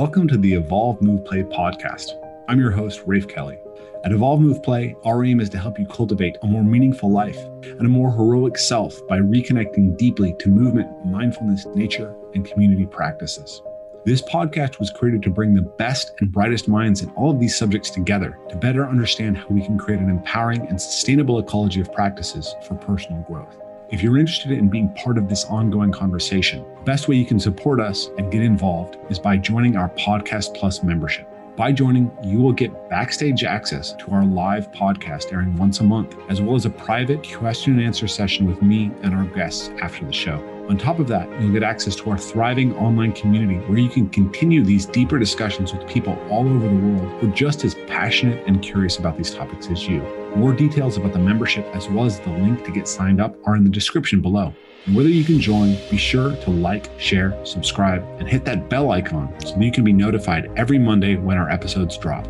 Welcome to the Evolve Move Play podcast. I'm your host, Rafe Kelly. At Evolve Move Play, our aim is to help you cultivate a more meaningful life and a more heroic self by reconnecting deeply to movement, mindfulness, nature, and community practices. This podcast was created to bring the best and brightest minds in all of these subjects together to better understand how we can create an empowering and sustainable ecology of practices for personal growth. If you're interested in being part of this ongoing conversation, the best way you can support us and get involved is by joining our Podcast Plus membership. By joining, you will get backstage access to our live podcast airing once a month, as well as a private question and answer session with me and our guests after the show. On top of that, you'll get access to our thriving online community where you can continue these deeper discussions with people all over the world who are just as passionate and curious about these topics as you. More details about the membership, as well as the link to get signed up, are in the description below. And whether you can join, be sure to like, share, subscribe, and hit that bell icon so you can be notified every Monday when our episodes drop.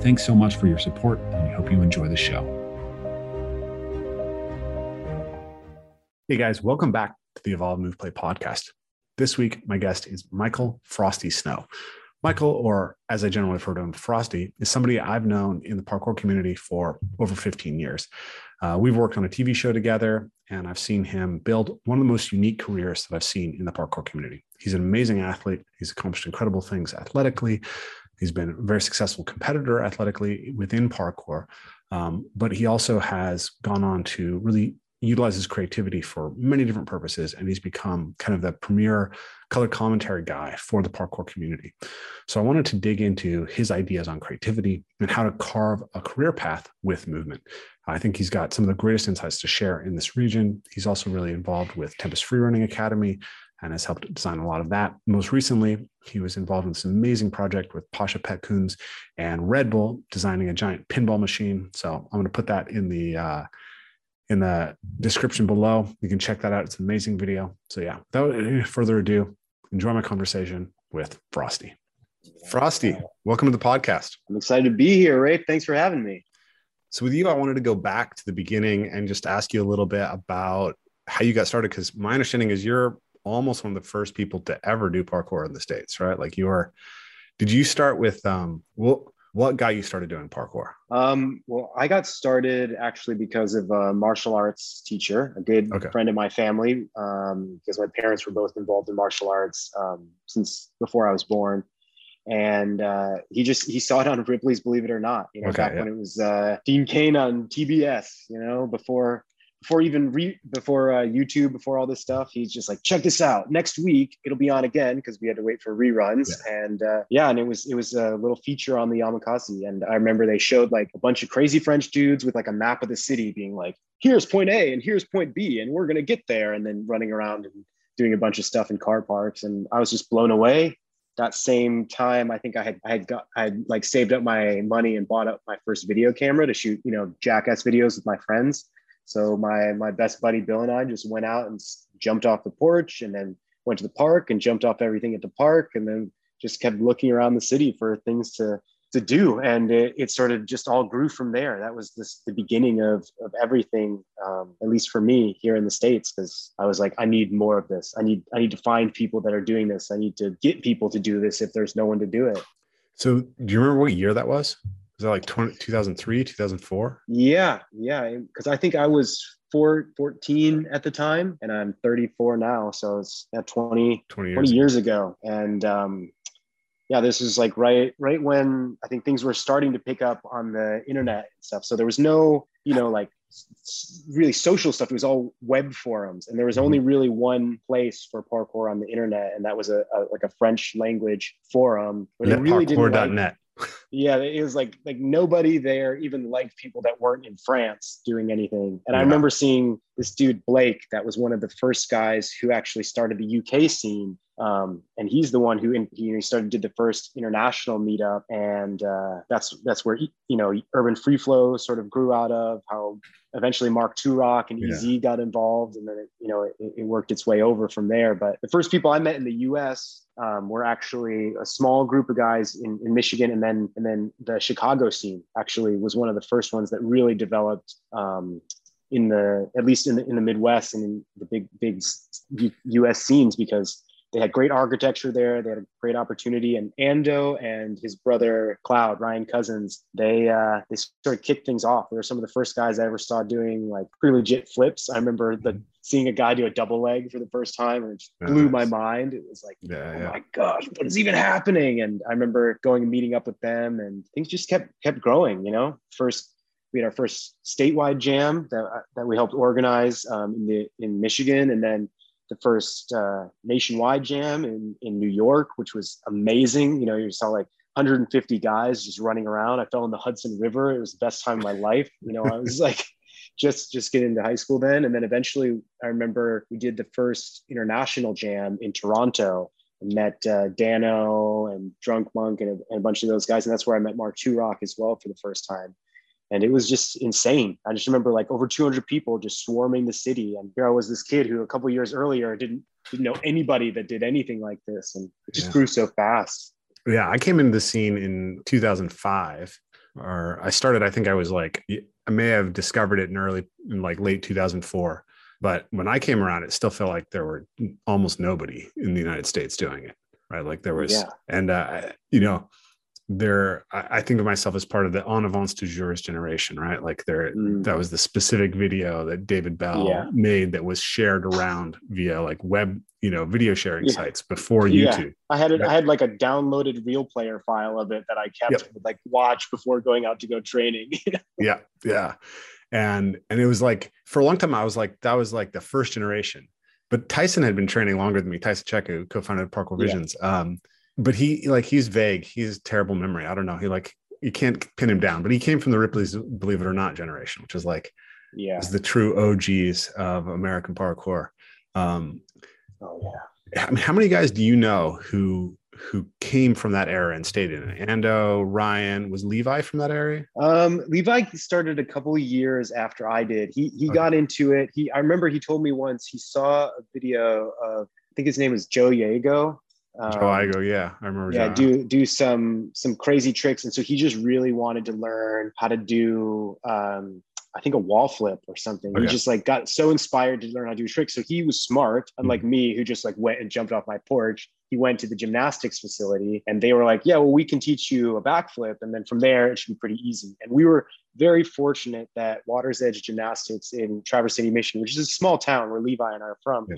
Thanks so much for your support, and we hope you enjoy the show. Hey guys, welcome back to the Evolve Move Play podcast. This week, my guest is Michael Frosty Snow. Michael, or as I generally refer to him, Frosty, is somebody I've known in the parkour community for over 15 years. Uh, we've worked on a TV show together, and I've seen him build one of the most unique careers that I've seen in the parkour community. He's an amazing athlete. He's accomplished incredible things athletically. He's been a very successful competitor athletically within parkour, um, but he also has gone on to really utilizes creativity for many different purposes and he's become kind of the premier color commentary guy for the parkour community so i wanted to dig into his ideas on creativity and how to carve a career path with movement i think he's got some of the greatest insights to share in this region he's also really involved with tempest freerunning academy and has helped design a lot of that. Most recently, he was involved in this amazing project with Pasha Petkuns and Red Bull, designing a giant pinball machine. So I'm going to put that in the uh, in the description below. You can check that out. It's an amazing video. So yeah, without any further ado, enjoy my conversation with Frosty. Frosty, welcome to the podcast. I'm excited to be here, Ray. Thanks for having me. So with you, I wanted to go back to the beginning and just ask you a little bit about how you got started. Because my understanding is you're almost one of the first people to ever do parkour in the states, right? Like you are. Did you start with um? Well, what got you started doing parkour? Um, well, I got started actually because of a martial arts teacher, a good okay. friend of my family, um, because my parents were both involved in martial arts um, since before I was born. And uh, he just he saw it on Ripley's Believe It or Not, you know, okay, back yeah. when it was uh, Dean Cain on TBS, you know, before before even re- before uh, YouTube, before all this stuff, he's just like, check this out. Next week it'll be on again because we had to wait for reruns. Yeah. And uh, yeah, and it was it was a little feature on the Yamakasi, and I remember they showed like a bunch of crazy French dudes with like a map of the city, being like, here's point A and here's point B, and we're gonna get there, and then running around and doing a bunch of stuff in car parks, and I was just blown away. That same time, I think I had I had got I had like saved up my money and bought up my first video camera to shoot you know jackass videos with my friends so my my best buddy Bill and I just went out and jumped off the porch and then went to the park and jumped off everything at the park and then just kept looking around the city for things to to do. And it, it sort of just all grew from there. That was this, the beginning of, of everything um, at least for me here in the states because i was like i need more of this. I need i need to find people that are doing this. I need to get people to do this if there's no one to do it. So do you remember what year that was was that like 20, 2003 2004 yeah yeah because i think i was four, 14 at the time and i'm 34 now so it's yeah, 20 20 years, 20 years ago. and um, yeah this is like right right when i think things were starting to pick up on the internet and stuff. So there was no you know like really social stuff. It was all web forums and there was only mm-hmm. really one place for parkour on the internet and that was a, a like a french language forum but it really didn't like, yeah, it was like like nobody there even liked people that weren't in France doing anything. And yeah. I remember seeing this dude Blake, that was one of the first guys who actually started the UK scene. Um, and he's the one who in, he started did the first international meetup, and uh, that's that's where you know urban free flow sort of grew out of. How eventually Mark Toorock and EZ yeah. got involved, and then it, you know it, it, worked its way over from there. But the first people I met in the U.S. Um, were actually a small group of guys in, in Michigan, and then and then the Chicago scene actually was one of the first ones that really developed um, in the at least in the in the Midwest and in the big big U.S. scenes because they had great architecture there. They had a great opportunity. And Ando and his brother Cloud, Ryan Cousins, they uh, they sort of kicked things off. They were some of the first guys I ever saw doing like pretty legit flips. I remember the seeing a guy do a double leg for the first time and it just blew my mind. It was like, yeah, oh yeah. my gosh, what is even happening? And I remember going and meeting up with them and things just kept kept growing, you know. First we had our first statewide jam that, that we helped organize um, in the in Michigan, and then the first uh, nationwide jam in, in New York, which was amazing. You know, you saw like 150 guys just running around. I fell in the Hudson River. It was the best time of my life. You know, I was like just just getting into high school then, and then eventually I remember we did the first international jam in Toronto and met uh, Dano and Drunk Monk and a, and a bunch of those guys, and that's where I met Mark Toorock as well for the first time and it was just insane. I just remember like over 200 people just swarming the city, and here I was, this kid who a couple years earlier didn't didn't know anybody that did anything like this, and it just yeah. grew so fast. Yeah, I came into the scene in 2005, or I started. I think I was like, I may have discovered it in early, in like late 2004. But when I came around, it still felt like there were almost nobody in the United States doing it, right? Like there was, yeah. and uh, you know, there I, think of myself as part of the en avance du jour's generation right like there mm. that was the specific video that david belle yeah. made that was shared around via like web you know video sharing yeah. sites before youtube yeah. i had it right? i had like a downloaded real player file of it that i kept yep. like watch before going out to go training yeah yeah and and it was like for a long time i was like that was like the first generation but tyson had been training longer than me tyson Cecka, co-founded parkour visions um but he like he's vague. He's terrible memory. I don't know. He like you can't pin him down. But he came from the Ripley's Believe It or Not generation, which is like yeah, is the true OGs of American parkour. Um, oh yeah. I mean, how many guys do you know who who came from that era and stayed in it? Ando, Ryan, was Levi from that area? Um, Levi started a couple years after I did. He he okay. got into it. He I remember he told me once he saw a video of I think his name was Joe Yago. Um, Joe Igo, yeah, I remember. Yeah, do do some some crazy tricks, and so he just really wanted to learn how to do, um, I think a wall flip or something. Okay. He just like got so inspired to learn how to do tricks. So he was smart, unlike mm-hmm. me, who just like went and jumped off my porch. He went to the gymnastics facility, and they were like, "Yeah, well, we can teach you a backflip, and then from there it should be pretty easy." And we were very fortunate that Water's Edge Gymnastics in Traverse City, Michigan, which is a small town where Levi and I are from. Yeah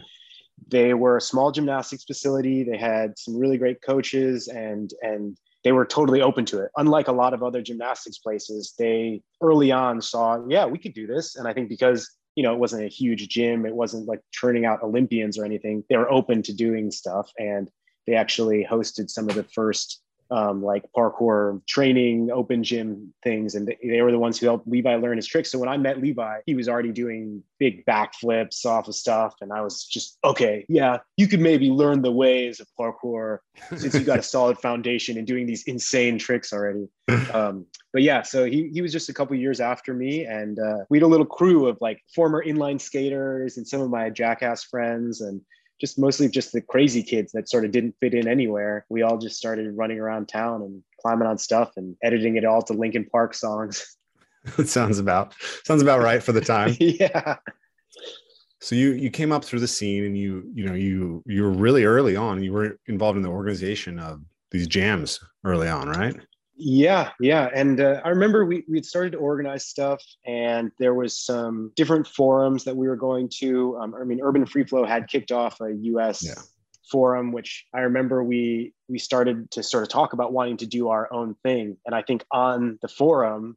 they were a small gymnastics facility. They had some really great coaches and and they were totally open to it. Unlike a lot of other gymnastics places, they early on saw, yeah, we could do this. And I think because you know it wasn't a huge gym, it wasn't like churning out Olympians or anything. They were open to doing stuff, and they actually hosted some of the first um, like parkour training, open gym things. And they were the ones who helped Levi learn his tricks. So when I met Levi, he was already doing big backflips off of stuff. And I was just, okay, yeah, you could maybe learn the ways of parkour since you got a solid foundation and doing these insane tricks already. Um, but yeah, so he, he was just a couple years after me. And uh, we had a little crew of like former inline skaters and some of my jackass friends. And just mostly just the crazy kids that sort of didn't fit in anywhere. We all just started running around town and climbing on stuff and editing it all to Linkin Park songs. That sounds about sounds about right for the time. yeah. So you you came up through the scene and you you know you you were really early on. You were involved in the organization of these jams early on, right? Yeah, yeah. And uh, I remember we we had started to organize stuff, and there was some different forums that we were going to. Um, I mean, Urban Free Flow had kicked off a U.S. Yeah. forum, which I remember we we started to sort of talk about wanting to do our own thing. And I think on the forum,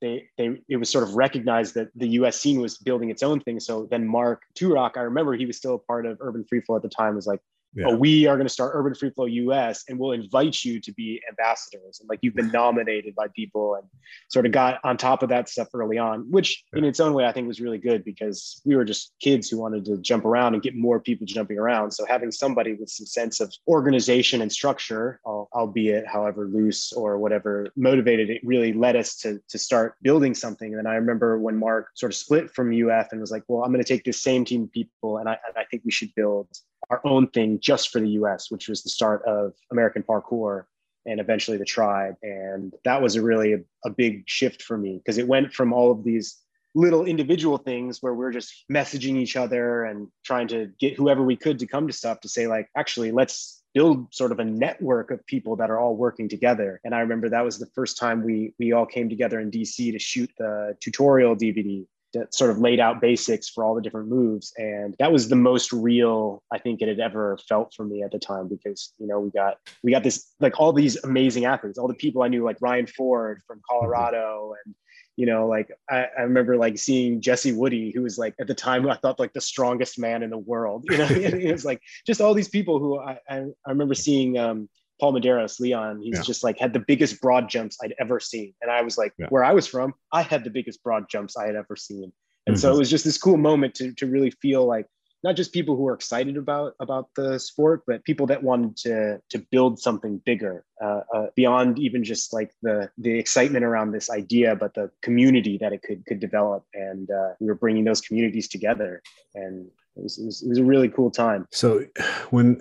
they they it was sort of recognized that the U.S. scene was building its own thing. So then Mark Toorock, I remember he was still a part of Urban Free Flow at the time, was like, yeah. oh, we are going to start Urban Free Flow US and we'll invite you to be ambassadors. And like you've been nominated by people and sort of got on top of that stuff early on, which yeah. in its own way I think was really good because we were just kids who wanted to jump around and get more people jumping around. So having somebody with some sense of organization and structure, albeit however loose or whatever motivated, it really led us to, to start building something. And I remember when Mark sort of split from UF and was like, well, I'm going to take this same team of people and I, and I think we should build our own thing just for the US, which was the start of American Parkour and eventually the tribe. And that was a really a, a big shift for me because it went from all of these little individual things where we're just messaging each other and trying to get whoever we could to come to stuff to say like actually let's build sort of a network of people that are all working together. And i remember that was the first time we we all came together in dc to shoot the tutorial dvd that sort of laid out basics for all the different moves. And that was the most real i think it had ever felt for me at the time because you know we got we got this like all these amazing athletes all the people i knew like ryan ford from mm-hmm. colorado and you know like I, I, remember like seeing jesse woody who was like at the time i thought like the strongest man in the world you know it was like just all these people who i i, I remember seeing um paul medeiros leon he's yeah. just like had the biggest broad jumps i'd ever seen and i was like yeah. where i was from i had the biggest broad jumps i had ever seen and mm-hmm. so it was just this cool moment to, to really feel like not just people who are excited about about the sport, but people that wanted to to build something bigger uh, uh, beyond even just like the the excitement around this idea, but the community that it could could develop. And uh, we were bringing those communities together, and it was, it was, it was a really cool time. So when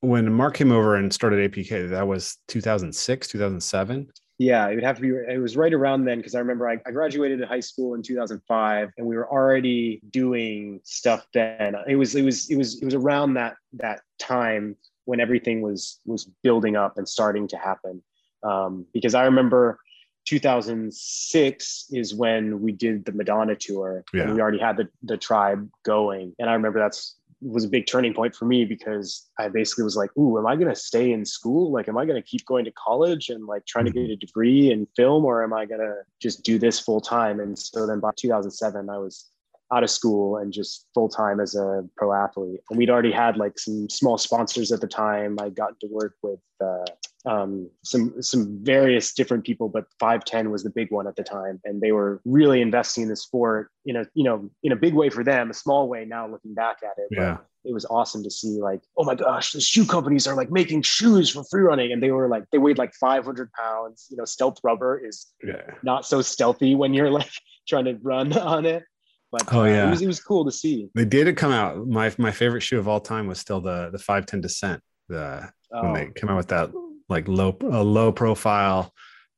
when Mark came over and started APK, that was 2006, 2007 yeah it would have to be it was right around then because i remember I, I, graduated high school in 2005 and we were already doing stuff then it was it was it was it was around that that time when everything was was building up and starting to happen um, because i remember 2006 is when we did the madonna tour yeah. and we already had the, the tribe going and i remember that's was a big turning point for me because I basically was like, "Ooh, am I going to stay in school? Like, am I going to keep going to college and like trying to get mm-hmm. a degree in film, or am I going to just do this full time?" And so then by 2007, I was out of school and just full time as a pro athlete. And we'd already had like some small sponsors at the time. I got to work with uh, um, some some various different people, but 510 was the big one at the time, and they were really investing in the sport in a you know in a big way for them, a small way now looking back at it. Yeah. it was awesome to see like, oh my gosh, the shoe companies are like making shoes for free running, and they were like they weighed like 500 pounds. You know, stealth rubber is yeah. not so stealthy when you're like trying to run on it. But oh uh, yeah, it was, it was cool to see. The data come out. My my favorite shoe of all time was still the the 510 Descent. The oh. when they came out with that like low a low profile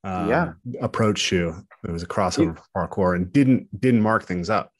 um, yeah approach shoe. It was a crossover it, parkour and didn't didn't mark things up.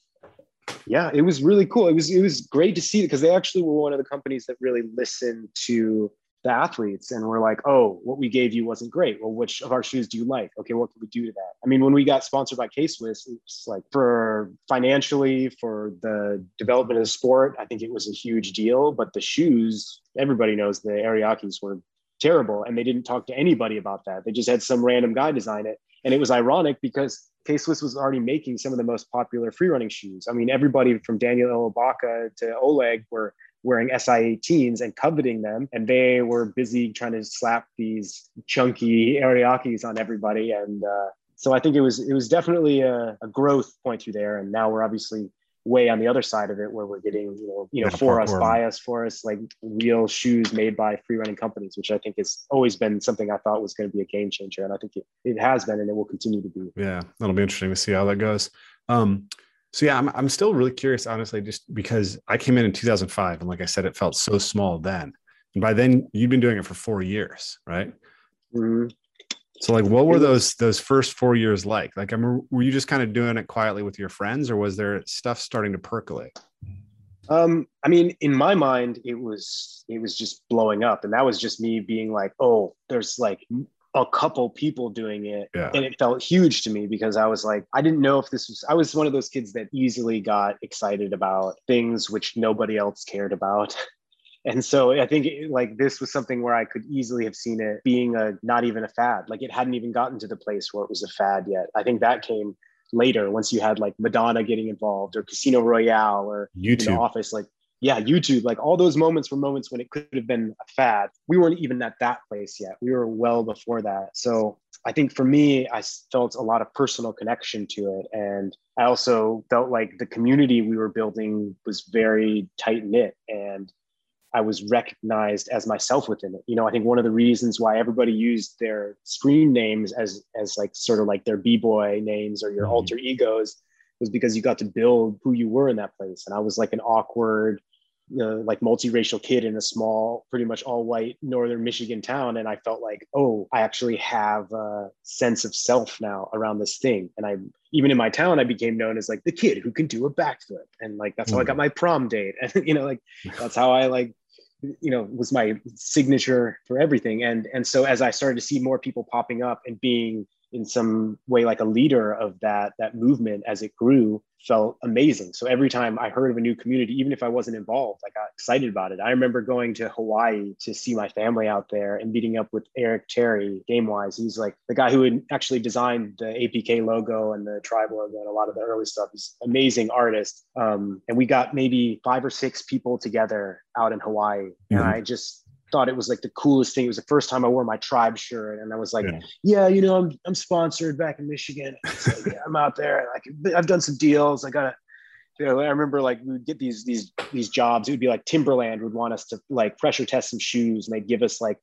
Yeah, it was really cool. It was it was great to see because they actually were one of the companies that really listened to the athletes and we're like, oh, what we gave you wasn't great. Well, which of our shoes do you like? Okay, what can we do to that? I mean, when we got sponsored by K Swiss, it's like for financially, for the development of the sport, I think it was a huge deal. But the shoes, everybody knows the Ariakes were terrible and they didn't talk to anybody about that. They just had some random guy design it. And it was ironic because K Swiss was already making some of the most popular free running shoes. I mean, everybody from Daniel Ilabaca to Oleg were wearing SI18s and coveting them. And they were busy trying to slap these chunky Ariakes on everybody. And uh, so I think it was it was definitely a, a, growth point through there. And now we're obviously way on the other side of it where we're getting, you know, you know, for us, by us, for us, like real shoes made by free running companies, which I think has always been something I thought was going to be a game changer. And I think it, it has been and it will continue to be. Yeah, that'll be interesting to see how that goes. Um, so yeah, I'm I'm still really curious, honestly, just because I came in in 2005, and like I said, it felt so small then, and by then you've been doing it for four years, right? Mm-hmm. So like, what were those those first four years like? Like, I mean, were you just kind of doing it quietly with your friends, or was there stuff starting to percolate? Um, I mean, in my mind, it was it was just blowing up, and that was just me being like, "Oh, there's like a couple people doing it yeah. and it felt huge to me because i was like i didn't know if this was i was one of those kids that easily got excited about things which nobody else cared about and so i think it, like this was something where i could easily have seen it being a not even a fad like it hadn't even gotten to the place where it was a fad yet i think that came later once you had like madonna getting involved or casino royale or youtube you know, office like yeah, YouTube, like all those moments were moments when it could have been a fad. We weren't even at that place yet. We were well before that. So I think for me, I felt a lot of personal connection to it. And I also felt like the community we were building was very tight knit and I was recognized as myself within it. You know, I think one of the reasons why everybody used their screen names as as like sort of like their b-boy names or your mm-hmm. alter egos was because you got to build who you were in that place. And I was like an awkward you know, like multiracial kid in a small, pretty much all white northern Michigan town. And I felt like, oh, I actually have a sense of self now around this thing. And I, even in my town, I became known as like the kid who can do a backflip. And like, that's how I got mm. my prom date. And, you know, like, that's how I like, you know, was my signature for everything. And, and so as I started to see more people popping up and being in some way like a leader of that that movement as it grew felt amazing. So every time i heard of a new community even if i wasn't involved i got excited about it. I remember going to hawaii to see my family out there and meeting up with eric terry gamewise. He's like the guy who had actually designed the apk logo and the tribe logo and a lot of the early stuff. He's amazing artist. Um, and we got maybe five or six people together out in hawaii. Mm-hmm. and i just thought it was like the coolest thing. It was the first time I wore my tribe shirt, and I was like, yeah, yeah you know, I'm I'm sponsored back in Michigan. So, yeah, I'm out there. Like I've done some deals. I gotta. You know, I remember like we would get these these these jobs. It would be like Timberland would want us to like pressure test some shoes, and they'd give us like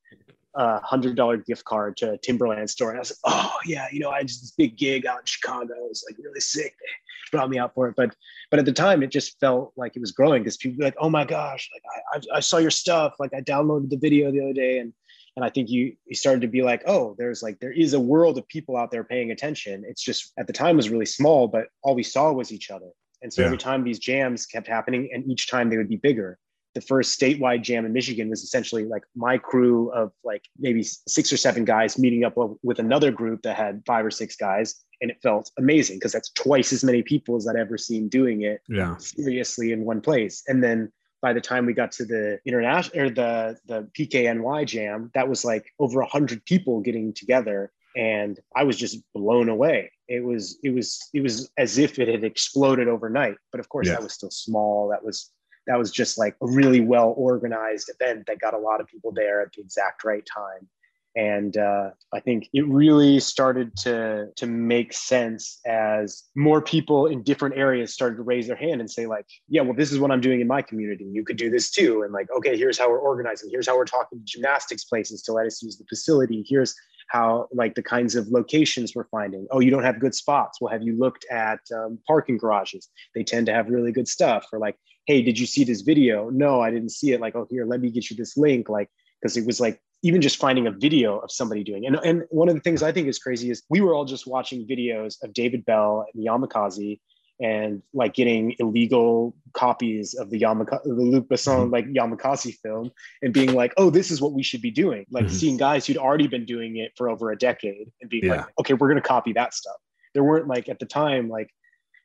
a hundred dollar gift card to a Timberland store. And I was like, oh yeah, you know, I just this big gig out in Chicago. It was like really sick. They brought me out for it. But but at the time it just felt like it was growing because people were like, oh my gosh, like I, I saw your stuff. Like I downloaded the video the other day and and I think you you started to be like, oh, there's like there is a world of people out there paying attention. It's just at the time was really small, but all we saw was each other. And so yeah. every time these jams kept happening, and each time they would be bigger the first statewide jam in Michigan was essentially like my crew of like maybe six or seven guys meeting up with another group that had five or six guys. And it felt amazing because that's twice as many people as I'd ever seen doing it yeah. seriously in one place. And then by the time we got to the international or the the PKNY jam, that was like over a hundred people getting together. And I was just blown away. It was it was it was as if it had exploded overnight. But of course, yeah. that was still small. That was that was just like a really well organized event that got a lot of people there at the exact right time and uh, I think it really started to to make sense as more people in different areas started to raise their hand and say like, yeah, well, this is what I'm doing in my community. You could do this too, and like, okay, here's how we're organizing. Here's how we're talking to gymnastics places to let us use the facility. Here's how like the kinds of locations we're finding. Oh, you don't have good spots. Well, have you looked at um, parking garages? They tend to have really good stuff. Or like, hey, did you see this video? No, I didn't see it. Like, oh, here, let me get you this link. Like, because it was like even just finding a video of somebody doing. And, and one of the things I think is crazy is we were all just watching videos of David Belle and Yamakasi and like getting illegal copies of the Yamaka, the Luc Besson mm-hmm. like Yamakasi film and being like, oh, this is what we should be doing. Like mm-hmm. seeing guys who'd already been doing it for over a decade and being yeah. like, okay, we're gonna copy that stuff. There weren't like at the time like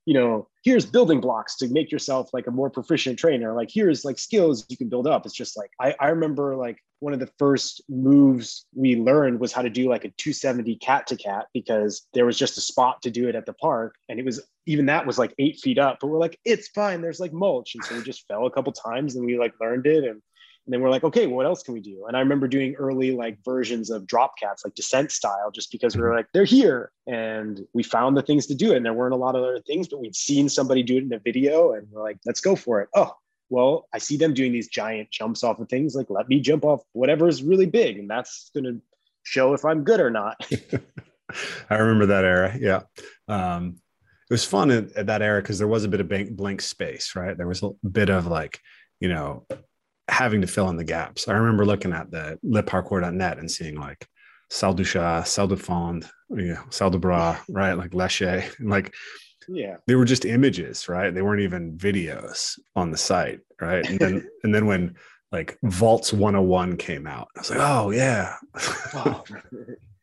you know, here's building blocks to make yourself like a more proficient trainer. Like here's like skills you can build up. It's just like I, I remember like one of the first moves we learned was how to do like a 270 cat to cat because there was just a spot to do it at the park. And it was even that was like eight feet up, but we're like, it's fine. There's like mulch. And so we just fell a couple times and we like learned it. And and then we're like, okay, what else can we do? And I remember doing early like versions of drop cats, like descent style, just because we were like, they're here. And we found the things to do it. And there weren't a lot of other things, but we'd seen somebody do it in a video and we're like, let's go for it. Oh, well, I see them doing these giant jumps off of things. Like, let me jump off whatever is really big. And that's going to show if I'm good or not. I remember that era. Yeah. Um, it was fun at, at that era because there was a bit of blank, blank space, right? There was a bit of like, you know, having to fill in the gaps. I remember looking at the litparkour.net and seeing like Saut de Chat, Saut de Fond, you know, Saut de Bras, right? Like Leche, like yeah, they were just images, right? They weren't even videos on the site, right? And then and then when like Vaults 101 came out, I was like, oh yeah.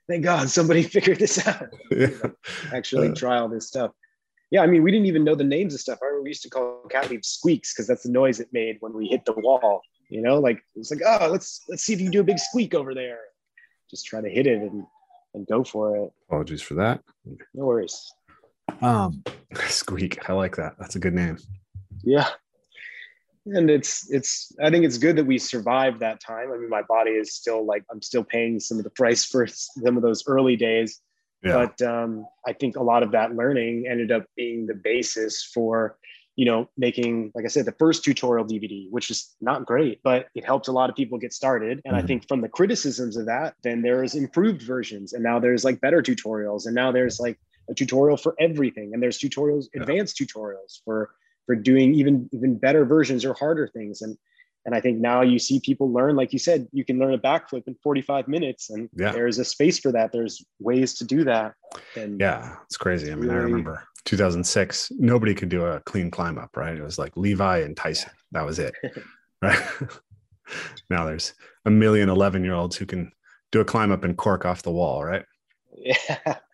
thank God somebody figured this out. Yeah. Actually uh, try all this stuff yeah, I mean, we didn't even know the names of stuff. I remember we used to call cat leap squeaks because that's the noise it made when we hit the wall. You know, like it's like, oh, let's let's see if you can do a big squeak over there. Just try to hit it and and go for it. Apologies for that. No worries. Um, squeak. I like that. That's a good name. Yeah, and it's it's. I think it's good that we survived that time. I mean, my body is still like I'm still paying some of the price for some of those early days yeah. But um, I think a lot of that learning ended up being the basis for, you know, making, like I said, the first tutorial DVD, which is not great, but it helped a lot of people get started. And mm-hmm. I think from the criticisms of that, then there's improved versions, and now there's like better tutorials, and now there's like a tutorial for everything, and there's tutorials, yeah. advanced tutorials for for doing even even better versions or harder things and and I think now you see people learn, like you said, you can learn a backflip in 45 minutes, and yeah. there's a space for that. There's ways to do that. And yeah, it's crazy. I mean, really, I remember 2006, nobody could do a clean climb up, right? It was like Levi and Tyson. That was it, right? now there's a million 11 year olds who can do a climb up and cork off the wall, right? Yeah.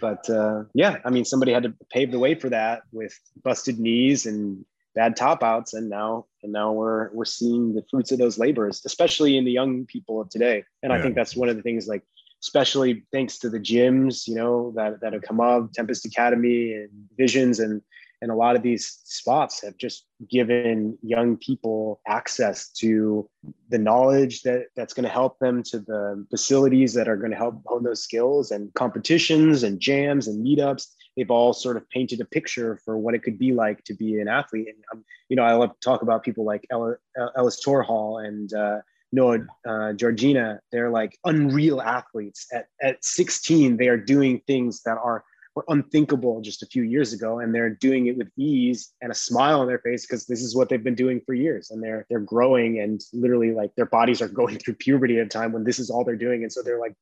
But uh, yeah, I mean, somebody had to pave the way for that with busted knees and bad top outs and now and now we're we're seeing the fruits of those labors especially in the young people of today and yeah. i think that's one of the things like especially thanks to the gyms you know that that have come up tempest academy and visions and and a lot of these spots have just given young people access to the knowledge that that's going to help them to the facilities that are going to help hone those skills and competitions and jams and meetups they've all sort of painted a picture for what it could be like to be an athlete. And um, you know, I love to talk about people like Ella, Elis Torhall and uh, Noah uh, Georgina. They're like unreal athletes. At at 16, they are doing things that are were unthinkable just a few years ago, and they're doing it with ease and a smile on their face because this is what they've been doing for years, and they're they're growing and literally like their bodies are going through puberty at a time when this is all they're doing, and so they're like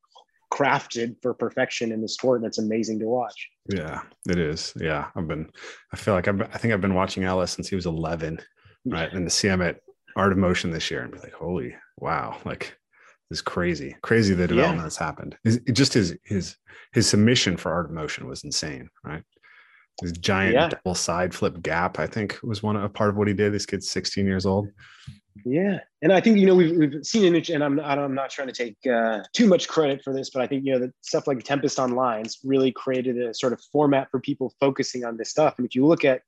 crafted for perfection in the sport and it's amazing to watch yeah it is yeah i've been i feel like I've, i think i've been watching Elis since he was 11 right and to see him at art of motion this year and be like holy wow like this is crazy crazy the development yeah. that's happened it, just his his his submission for art of motion was insane right his giant yeah. double side flip gap i think was one a part of what he did this kid's 16 years old yeah, and I think you know we've, we've seen it, and I'm I'm not trying to take uh, too much credit for this, but I think you know the stuff like Tempest Online's really created a sort of format for people focusing on this stuff. And if you look at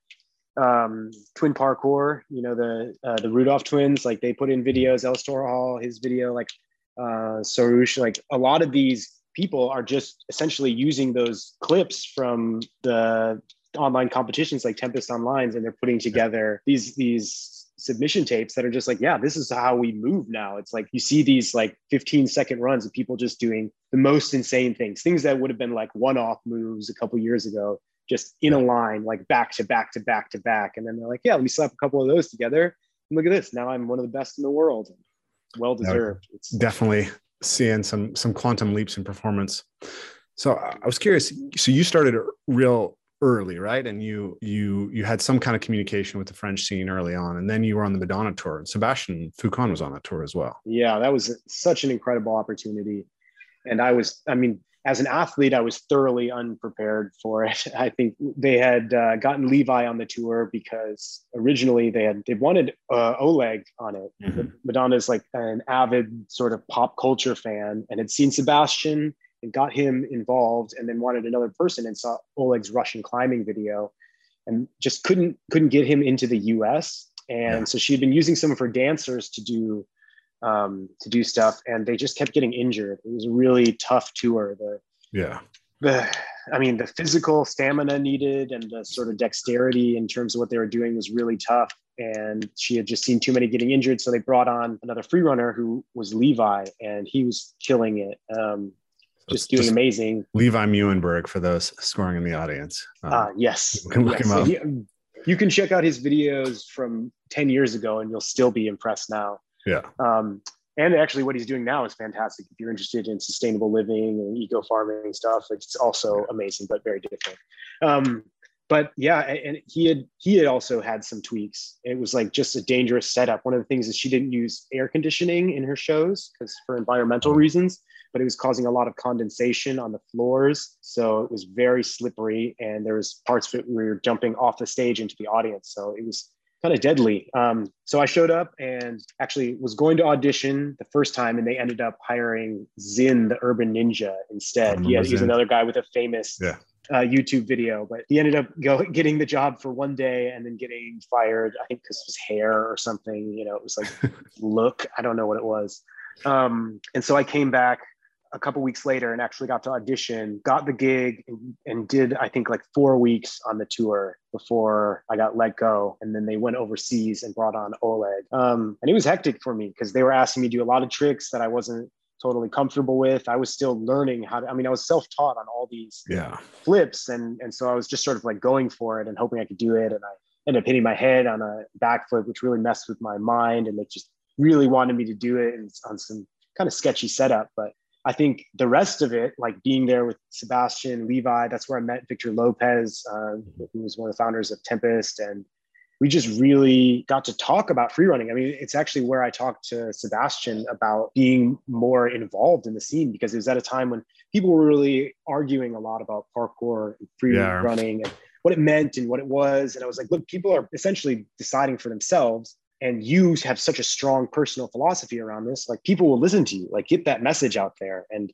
um, twin parkour, you know the uh, the Rudolph twins, like they put in videos, Elis Torhall, his video, like uh, Soroush, like a lot of these people are just essentially using those clips from the online competitions like Tempest Online's, and they're putting together these these submission tapes that are just like, yeah, this is how we move now. It's like you see these like 15 second runs of people just doing the most insane things, things that would have been like one off moves a couple years ago, just in a line, like back to back to back to back. And then they're like, yeah, let me slap a couple of those together. And look at this. Now I'm one of the best in the world. Well deserved. It's definitely seeing some some quantum leaps in performance. So uh, I was curious. So you started real early, right? And you you you had some kind of communication with the French scene early on, and then you were on the Madonna tour. And Sebastian Foucan was on that tour as well. Yeah, that was such an incredible opportunity, and I was, I mean, as an athlete, I was thoroughly unprepared for it. I think they had uh, gotten Levi on the tour because originally they had they wanted uh, Oleg on it. Mm-hmm. Madonna is like an avid sort of pop culture fan and had seen Sebastian and got him involved and then wanted another person and saw Oleg's Russian climbing video and just couldn't couldn't get him into the US. And yeah. so she had been using some of her dancers to do um, to do stuff and they just kept getting injured. It was a really tough tour. The yeah. The I mean the physical stamina needed and the sort of dexterity in terms of what they were doing was really tough and she had just seen too many getting injured. So they brought on another free runner who was Levi, and he was killing it. Um, just doing just amazing. Levi Meeuwenberg for those scoring in the audience. Um, uh, yes. You can look yes. him up. He, you can check out his videos from 10 years ago and you'll still be impressed now. Yeah. Um, and actually what he's doing now is fantastic. If you're interested in sustainable living and eco farming stuff, it's also amazing, but very different. Um, but yeah, and he had he had also had some tweaks. It was like just a dangerous setup. One of the things is she didn't use air conditioning in her shows because for environmental mm-hmm. reasons but it was causing a lot of condensation on the floors. So it was very slippery, and there was parts of it where we were jumping off the stage into the audience. So it was kind of deadly. Um, so I showed up and actually was going to audition the first time, and they ended up hiring Zin, the urban ninja, instead. He, had, he another guy with a famous yeah. uh, YouTube video, but he ended up go, getting the job for one day and then getting fired. I think because of his hair or something. You know, it was like look. I don't know what it was. Um, and so I came back a couple weeks later and actually got to audition, got the gig, and, and, did I think like four weeks on the tour before I got let go. And then they went overseas and brought on Oleg. Um, and it was hectic for me because they were asking me to do a lot of tricks that I wasn't totally comfortable with. I was still learning how to. I mean, I was self-taught on all these yeah. flips, and and so I was just sort of like going for it and hoping I could do it. And I ended up hitting my head on a backflip, which really messed with my mind. And they just really wanted me to do it and on some kind of sketchy setup. But I think the rest of it, like being there with Sebastian, Levi, that's where I met Victor Lopez, uh, who was one of the founders of Tempest. And we just really got to talk about free running. I mean, it's actually where I talked to Sebastian about being more involved in the scene because it was at a time when people were really arguing a lot about parkour and free yeah. running and what it meant and what it was. And I was like, look, people are essentially deciding for themselves. And you have such a strong personal philosophy around this. Like people will listen to you, like get that message out there. And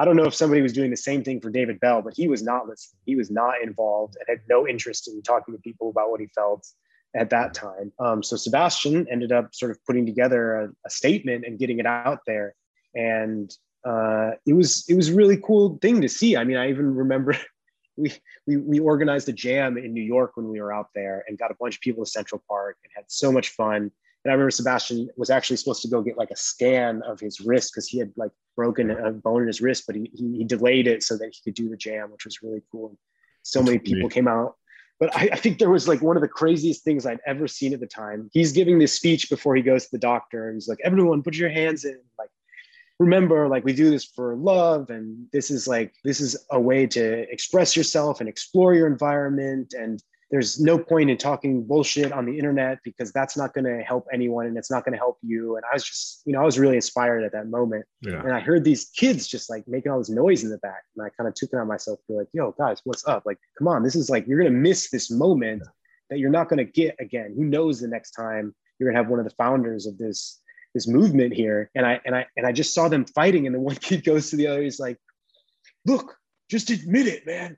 I don't know if somebody was doing the same thing for David Belle, but he was not listening. He was not involved and had no interest in talking to people about what he felt at that time. Um, so Sebastian ended up sort of putting together a, a statement and getting it out there. And uh, it was it was really cool thing to see. I mean, I even remember we, we we organized a jam in New York when we were out there and got a bunch of people to Central Park and had so much fun. And I remember Sebastian was actually supposed to go get like a scan of his wrist because he had like broken a bone in his wrist, but he, he, he delayed it so that he could do the jam, which was really cool. So many people came out. But I, I think there was like one of the craziest things I'd ever seen at the time. He's giving this speech before he goes to the doctor, and he's like, "Everyone, put your hands in." Like remember like we do this for love and this is like this is a way to express yourself and explore your environment and there's no point in talking bullshit on the internet because that's not going to help anyone and it's not going to help you and i was just you know i was really inspired at that moment yeah. and i heard these kids just like making all this noise in the back and i kind of took it on myself to be like yo guys what's up like come on this is like you're going to miss this moment yeah. that you're not going to get again who knows the next time you're going to have one of the founders of this this movement here and i and i and i just saw them fighting and the one kid goes to the other he's like look just admit it man.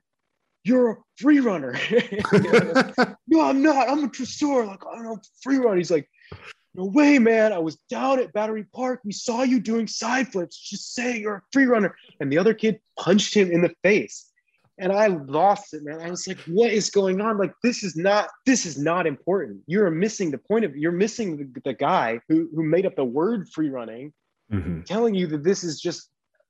You're a free runner. No i'm not. I'm a traceur like i don't know free run. He's like no way man. I was down at battery park. We saw you doing side flips. Just say you're a free runner. And the other kid punched him in the face and I lost it, man. I was like, what is going on? Like, this is not, this is not important. You're missing the point of, you're missing the, the guy who, who made up the word free running, mm-hmm. telling you that this is just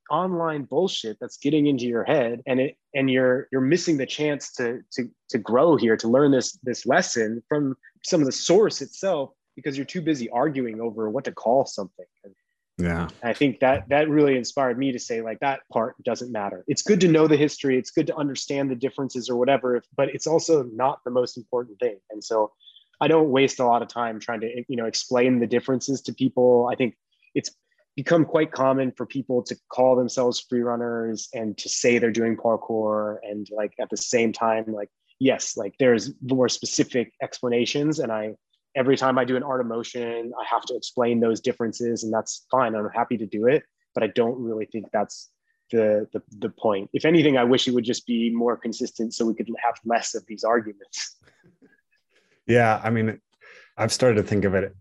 online bullshit that's getting into your head and it and you're you're missing the chance to to to grow here to learn this this lesson from some of the source itself because you're too busy arguing over what to call something yeah. I think that that really inspired me to say like that part doesn't matter. It's good to know the history, it's good to understand the differences or whatever, but it's also not the most important thing. And so I don't waste a lot of time trying to you know explain the differences to people. I think it's become quite common for people to call themselves free runners and to say they're doing parkour and like at the same time like yes, like there's more specific explanations and I every time I do an art of motion, I have to explain those differences, and that's fine. I'm happy to do it, but I don't really think that's the, the the point. If anything, I wish it would just be more consistent, so we could have less of these arguments. Yeah, I mean, I've started to think of it.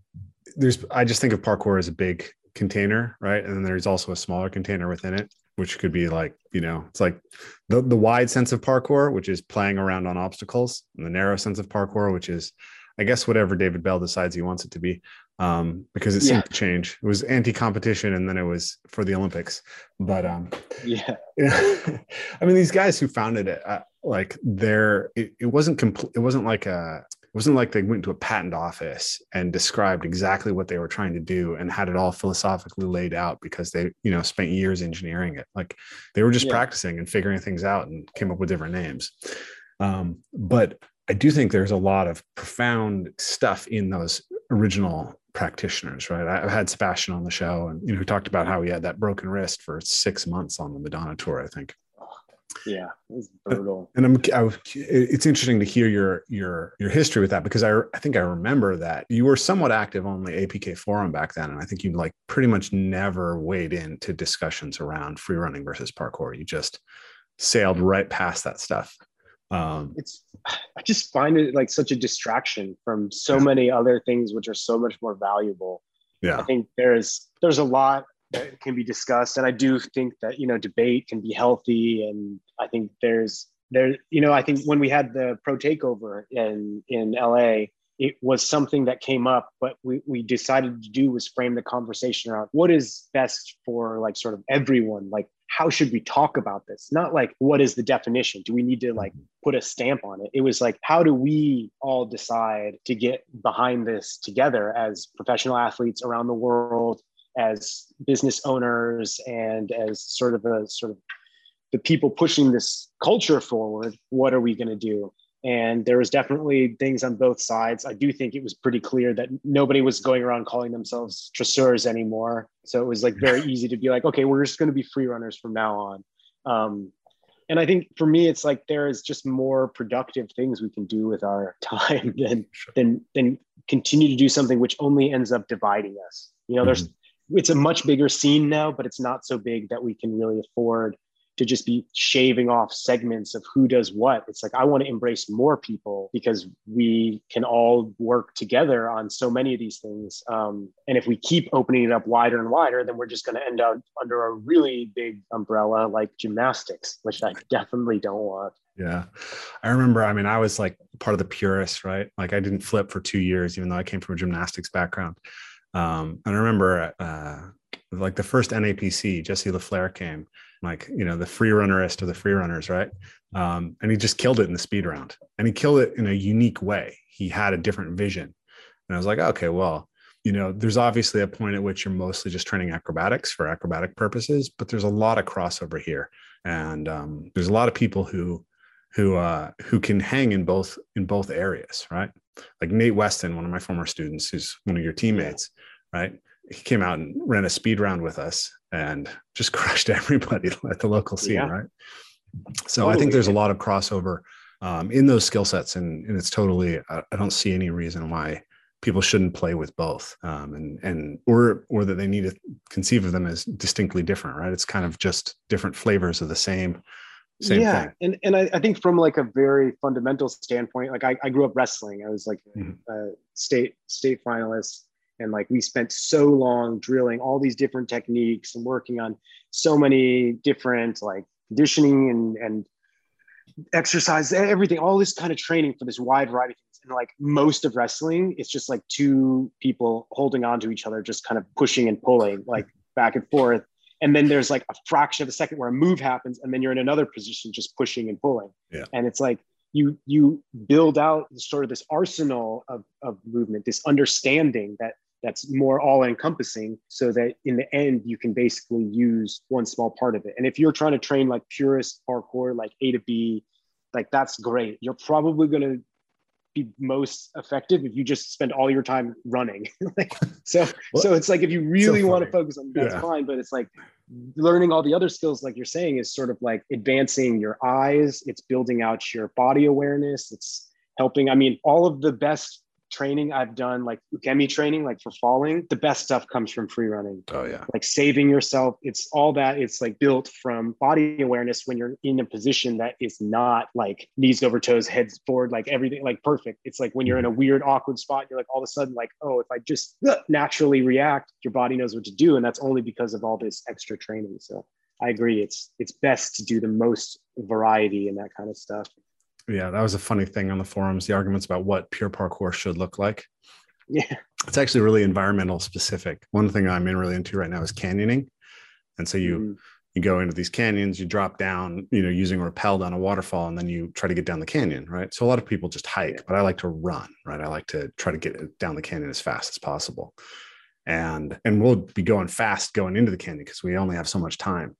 There's, I just think of parkour as a big container, right? And then there's also a smaller container within it, which could be like, you know, it's like the the wide sense of parkour, which is playing around on obstacles, and the narrow sense of parkour, which is I guess whatever David Belle decides he wants it to be, um, because it seemed yeah. to change. It was anti-competition, and then it was for the Olympics. But um, yeah, I mean, these guys who founded it, uh, like, they're it, it wasn't complete. It wasn't like a. It wasn't like they went to a patent office and described exactly what they were trying to do and had it all philosophically laid out because they, you know, spent years engineering it. Like they were just yeah. practicing and figuring things out and came up with different names. Um, but I do think there's a lot of profound stuff in those original practitioners, right? I've had Sebastian on the show, and you know, who talked about how he had that broken wrist for six months on the Madonna tour. I think. Yeah, it's uh, brutal. And I'm, I, it's interesting to hear your your your history with that because I I think I remember that you were somewhat active on the APK forum back then, and I think you like pretty much never weighed into discussions around free running versus parkour. You just sailed right past that stuff um it's i just find it like such a distraction from so yeah. many other things which are so much more valuable yeah i think there's there's a lot that can be discussed and i do think that you know debate can be healthy and i think there's there you know i think when we had the pro takeover in in la it was something that came up, but we, we decided to do was frame the conversation around what is best for like sort of everyone. Like, how should we talk about this? Not like, what is the definition? Do we need to like put a stamp on it? It was like, how do we all decide to get behind this together as professional athletes around the world, as business owners, and as sort of a sort of the people pushing this culture forward? What are we going to do? And there was definitely things on both sides. I do think it was pretty clear that nobody was going around calling themselves traceurs anymore. So it was like very easy to be like, okay, we're just going to be free runners from now on. Um, and I think for me, it's like there is just more productive things we can do with our time than sure. than than continue to do something which only ends up dividing us. You know, mm-hmm. there's it's a much bigger scene now, but it's not so big that we can really afford to just be shaving off segments of who does what. It's like I want to embrace more people because we can all work together on so many of these things. Um, and if we keep opening it up wider and wider, then we're just going to end up under a really big umbrella like gymnastics, which I definitely don't want. Yeah. I remember, I mean, I was like part of the purists, right? Like I didn't flip for two years, even though I came from a gymnastics background. Um, and I remember uh, like the first NAPC, Jesse La Flair came like you know the free runnerist of the free runners right? Um, and he just killed it in the speed round. And he killed it in a unique way. He had a different vision. And i was like okay well you know there's obviously a point at which you're mostly just training acrobatics for acrobatic purposes but there's a lot of crossover here. And um, there's a lot of people who who uh, who can hang in both in both areas right? Like nate weston one of my former students who's one of your teammates right he came out and ran a speed round with us and just crushed everybody at the local scene, yeah. right? So totally. I think there's a lot of crossover um, in those skill sets, and, and it's totally. I, I, don't see any reason why people shouldn't play with both, um, and and or or that they need to conceive of them as distinctly different, right? It's kind of just different flavors of the same. Same yeah, thing. and and I, I, think from like a very fundamental standpoint, like I, I grew up wrestling. I was like mm-hmm. a state state finalist and like we spent so long drilling all these different techniques and working on so many different like conditioning and and exercise everything all this kind of training for this wide variety of things. And like most of wrestling it's just like two people holding on to each other just kind of pushing and pulling like back and forth. And then there's like a fraction of a second where a move happens and then you're in another position just pushing and pulling. Yeah. and it's like you you build out sort of this arsenal of, of movement this understanding that that's more all encompassing so that in the end you can basically use one small part of it. And if you're trying to train like purist parkour like a to b like that's great. You're probably going to be most effective if you just spend all your time running. Like so well, so it's like if you really so want to focus on that's yeah. fine but it's like learning all the other skills like you're saying is sort of like advancing your eyes. It's building out your body awareness. It's helping i mean all of the best training I've done, like ukemi training, like for falling, the best stuff comes from free running. Oh yeah. Like saving yourself. It's all that. It's like built from body awareness when you're in a position that is not like knees over toes, heads forward, like everything like perfect. It's like when you're in a weird, awkward spot, you're like all of a sudden like, oh, if I just naturally react, your body knows what to do. And that's only because of all this extra training. So I agree. It's it's best to do the most variety and that kind of stuff yeah, that was a funny thing on the forums. The arguments about what pure parkour should look like. Yeah, it's actually really environmental specific. One thing I'm in really into right now is canyoning, and so you mm-hmm. you go into these canyons, you drop down, you know, using a rappel down a waterfall, and then you try to get down the canyon, right? So a lot of people just hike, but I like to run, right? I like to try to get down the canyon as fast as possible, and and we'll be going fast going into the canyon because we only have so much time,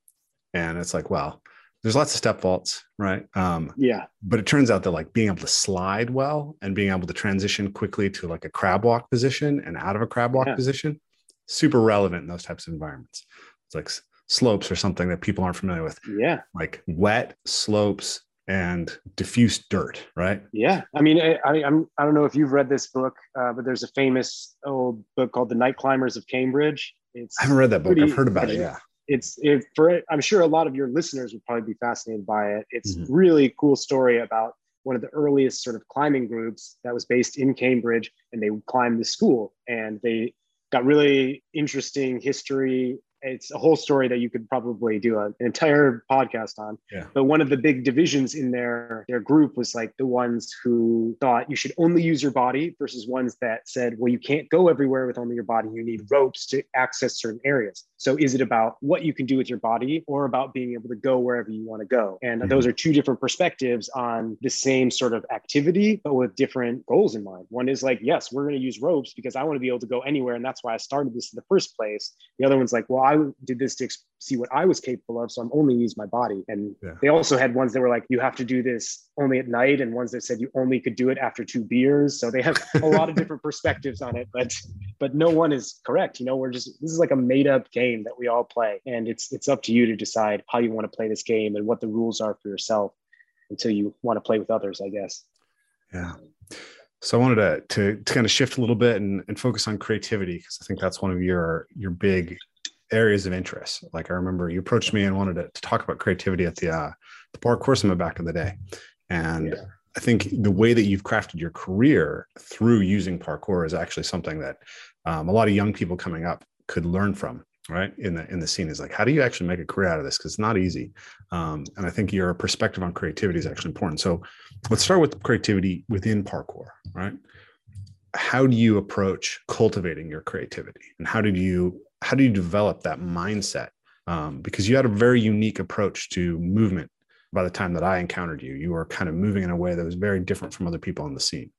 and it's like, well, there's lots of step faults, right? Um, yeah. But it turns out that like being able to slide well and being able to transition quickly to like a crab walk position and out of a crab walk yeah. position, super relevant in those types of environments. It's like slopes or something that people aren't familiar with. Yeah. Like wet slopes and diffuse dirt, right? Yeah. I mean, I, I, I'm, I don't know if you've read this book, uh, but there's a famous old book called The Night Climbers of Cambridge. It's I haven't read that book. Pretty, I've heard about it. Yeah it's it, for i'm sure a lot of your listeners would probably be fascinated by it it's mm-hmm. really cool story about one of the earliest sort of climbing groups that was based in cambridge and they climbed the school and they got really interesting history it's a whole story that you could probably do a, an entire podcast on. Yeah. But one of the big divisions in their their group was like the ones who thought you should only use your body versus ones that said, well, you can't go everywhere with only your body. You need ropes to access certain areas. So is it about what you can do with your body or about being able to go wherever you want to go? And mm-hmm. those are two different perspectives on the same sort of activity, but with different goals in mind. One is like, yes, we're going to use ropes because I want to be able to go anywhere. And that's why I started this in the first place. The other one's like, well, I did this to see what I was capable of. So I'm only use my body. And yeah. they also had ones that were like, you have to do this only at night, and ones that said you only could do it after two beers. So they have a lot of different perspectives on it, but but no one is correct. You know, we're just this is like a made up game that we all play. And it's it's up to you to decide how you want to play this game and what the rules are for yourself until you want to play with others, I guess. Yeah. So I wanted to, to, to kind of shift a little bit and, and focus on creativity because I think that's one of your your big areas of interest. Like I remember you approached me and wanted to, to talk about creativity at the uh, the parkour summit back in the day, and yeah. I think the way that you've crafted your career through using parkour is actually something that um, a lot of young people coming up could learn from. Right in the in the scene is like, how do you actually make a career out of this? Because it's not easy, um, and I think your perspective on creativity is actually important. So, let's start with creativity within parkour. Right, how do you approach cultivating your creativity, and how did you how do you develop that mindset? Um, because you had a very unique approach to movement by the time that I encountered you. You were kind of moving in a way that was very different from other people on the scene.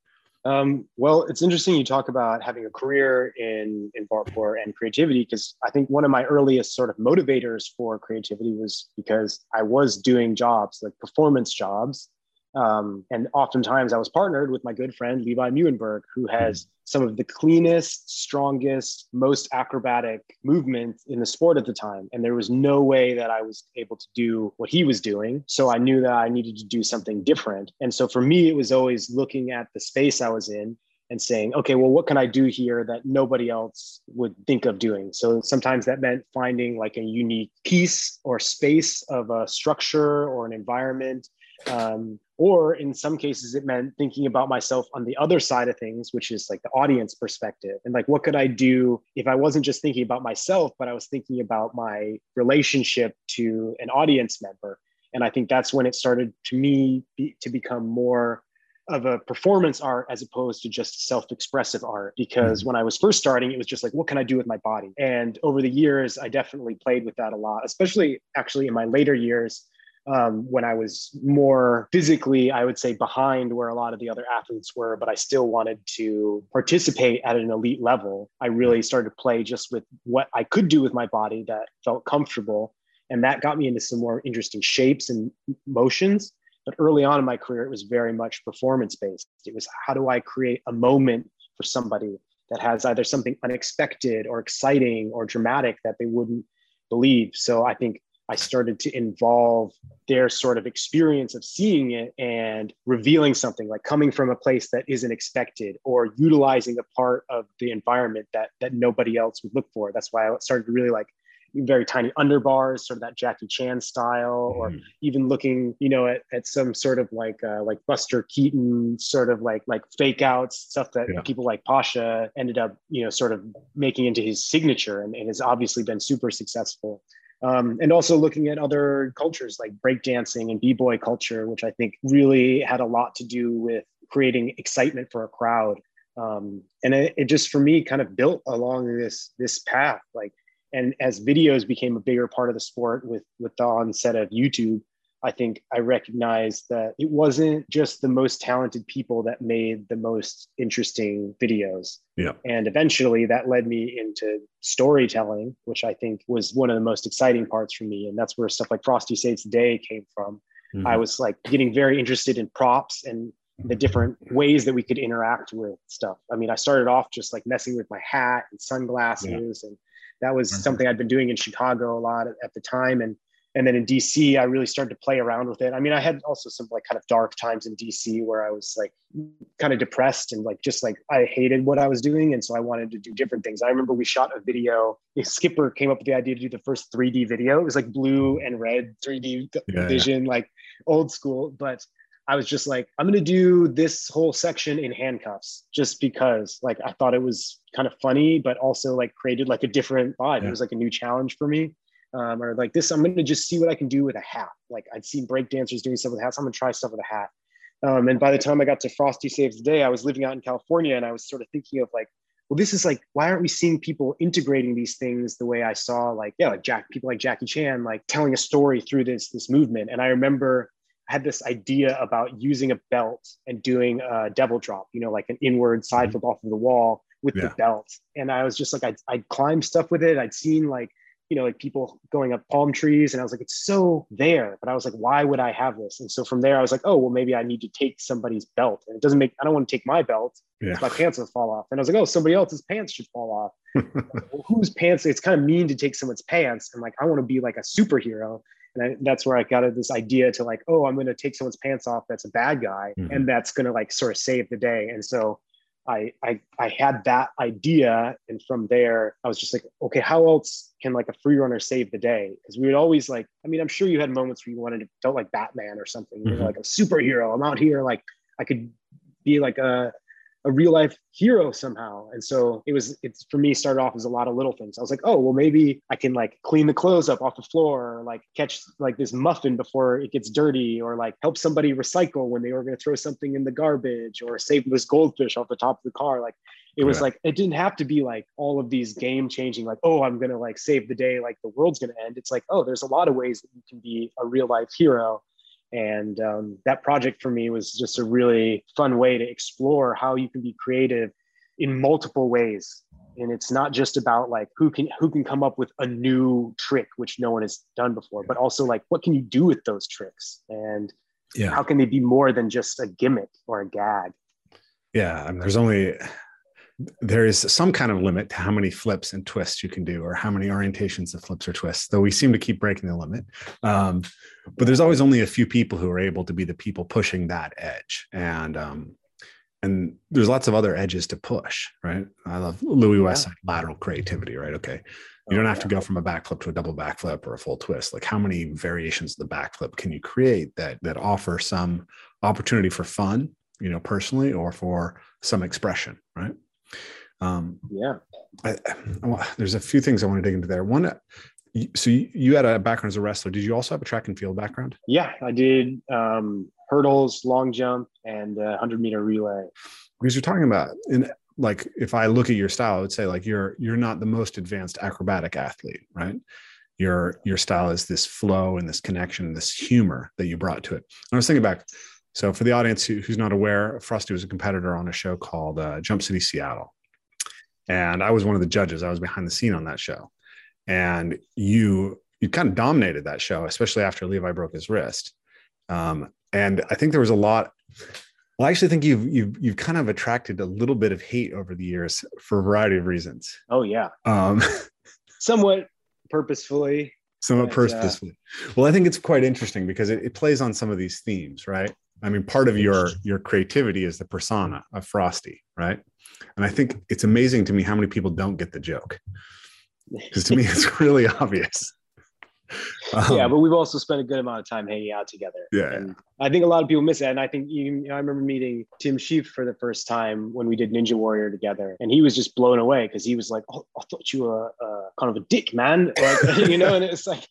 Um, well, it's interesting you talk about having a career in in parkour and creativity because I think one of my earliest sort of motivators for creativity was because I was doing jobs like performance jobs um, and oftentimes I was partnered with my good friend Levi Meeuwenberg, who has some of the cleanest, strongest, most acrobatic movement in the sport at the time. And there was no way that I was able to do what he was doing. So I knew that I needed to do something different. And so for me, it was always looking at the space I was in and saying, okay, well, what can I do here that nobody else would think of doing? So sometimes that meant finding like a unique piece or space of a structure or an environment um, or in some cases, it meant thinking about myself on the other side of things, which is like the audience perspective. And like, what could I do if I wasn't just thinking about myself, but I was thinking about my relationship to an audience member? And I think that's when it started to me be, to become more of a performance art as opposed to just self-expressive art because mm-hmm. when i was first starting it was just like what can i do with my body and over the years i definitely played with that a lot especially actually in my later years um, when I was more physically, I would say, behind where a lot of the other athletes were, but I still wanted to participate at an elite level. I really started to play just with what I could do with my body that felt comfortable. And that got me into some more interesting shapes and motions. But early on in my career, it was very much performance based. It was how do I create a moment for somebody that has either something unexpected or exciting or dramatic that they wouldn't believe. So I think I started to involve their sort of experience of seeing it and revealing something like coming from a place that isn't expected or utilizing a part of the environment that that nobody else would look for. That's why I started to really like very tiny underbars, sort of that Jackie Chan style, or mm. even looking, you know, at, at some sort of like uh, like Buster Keaton sort of like like fake outs, stuff that yeah. people like Pasha ended up, you know, sort of making into his signature and, and has obviously been super successful um, and also looking at other cultures like breakdancing and b-boy culture which i think really had a lot to do with creating excitement for a crowd. Um, and it, it, just for me kind of built along this this path like and as videos became a bigger part of the sport with with the onset of youtube I think I recognized that it wasn't just the most talented people that made the most interesting videos. Yeah. And eventually that led me into storytelling, which I think was one of the most exciting parts for me. And that's where stuff like Frosty Saves the Day came from. Mm-hmm. I was like getting very interested in props and the different ways that we could interact with stuff. I mean, I started off just like messing with my hat and sunglasses yeah. and that was mm-hmm. something I'd been doing in Chicago a lot at, at the time. And and then in DC, I really started to play around with it. I mean, I had also some like kind of dark times in DC where I was like kind of depressed and like just like I hated what I was doing, and so I wanted to do different things. I remember we shot a video. Skipper came up with the idea to do the first 3D video. It was like blue and red 3D yeah, vision, yeah. like old school, but I was just like, I'm gonna do this whole section in handcuffs just because like I thought it was kind of funny, but also like created like a different vibe. Yeah. It was like a new challenge for me. Um, or like this, I'm gonna just see what I can do with a hat. Like I'd seen break dancers doing stuff with hats. I'm gonna try stuff with a hat. Um, and by the time I got to Frosty Saves the Day, I was living out in California and I was sort of thinking of like, well, this is like, why aren't we seeing people integrating these things the way I saw, like, yeah, like Jack, people like Jackie Chan, like telling a story through this this movement. And I remember I had this idea about using a belt and doing a devil drop, you know, like an inward side mm-hmm. flip off of the wall with yeah. the belt. And I was just like, I'd, I'd climb stuff with it. I'd seen like you know, like people going up palm trees. And I was like, it's so there. But I was like, why would I have this? And so from there, I was like, oh, well, maybe I need to take somebody's belt. And it doesn't make, I don't want to take my belt. Yeah. My pants will fall off. And I was like, oh, somebody else's pants should fall off. well, whose pants? It's kind of mean to take someone's pants. And like, I want to be like a superhero. And I, that's where I got this idea to like, oh, I'm going to take someone's pants off. That's a bad guy. Mm-hmm. And that's going to like sort of save the day. And so I, I I had that idea, and from there, I was just like, okay, how else can like a free runner save the day? Because we would always like, I mean, I'm sure you had moments where you wanted to felt like Batman or something. Mm-hmm. You're like a superhero. I'm out here, like I could be like a a real life hero somehow. And so it was, it's for me started off as a lot of little things. I was like, oh, well, maybe I can like clean the clothes up off the floor or like catch like this muffin before it gets dirty or like help somebody recycle when they were going to throw something in the garbage or save this goldfish off the top of the car. Like it was yeah. like, it didn't have to be like all of these game changing, like, oh, I'm going to like save the day, like the world's going to end. It's like, oh, there's a lot of ways that you can be a real life hero and um, that project for me was just a really fun way to explore how you can be creative in multiple ways. And it's not just about like who can who can come up with a new trick which no one has done before but also like what can you do with those tricks? And yeah. how can they be more than just a gimmick or a gag? Yeah I mean, there's only there is some kind of limit to how many flips and twists you can do or how many orientations of flips or twists though we seem to keep breaking the limit. Um, but there's always only a few people who are able to be the people pushing that edge. And um, and there's lots of other edges to push right? I love louis west yeah. lateral creativity right? Okay. You don't oh, have to go from a backflip to a double backflip or a full twist. Like how many variations of the backflip can you create that that offer some opportunity for fun you know personally or for some expression right um, yeah. I, I, there's a few things I want to dig into there. One, so you, you, had a background as a wrestler. Did you also have a track and field background? Yeah, I did um, hurdles, long jump, and uh, 100 meter relay. Because you're talking about, in like, if I look at your style, I would say like you're you're not the most advanced acrobatic athlete, right? Your your style is this flow and this connection, this humor that you brought to it. And I was thinking back. So for the audience who, who's not aware, Frosty was a competitor on a show called uh, Jump City Seattle and I was one of the judges. I was behind the scene on that show, and you you kind of dominated that show, especially after Levi broke his wrist. Um, and I think there was a lot. Well, I actually think you've you've you've kind of attracted a little bit of hate over the years for a variety of reasons. Oh yeah, um, somewhat purposefully. Somewhat but, uh, purposefully. Uh, well, I think it's quite interesting because it, it plays on some of these themes, right? I mean, part of your your creativity is the persona of Frosty, right? And I think it's amazing to me how many people don't get the joke. Because to me, it's really obvious. Um, yeah, but we've also spent a good amount of time hanging out together. Yeah, and I think a lot of people miss it. And I think you, you know, I remember meeting Tim Shieff for the first time when we did Ninja Warrior together, and he was just blown away because he was like, "Oh, I thought you were uh, kind of a dick, man," like, you know. And it's like,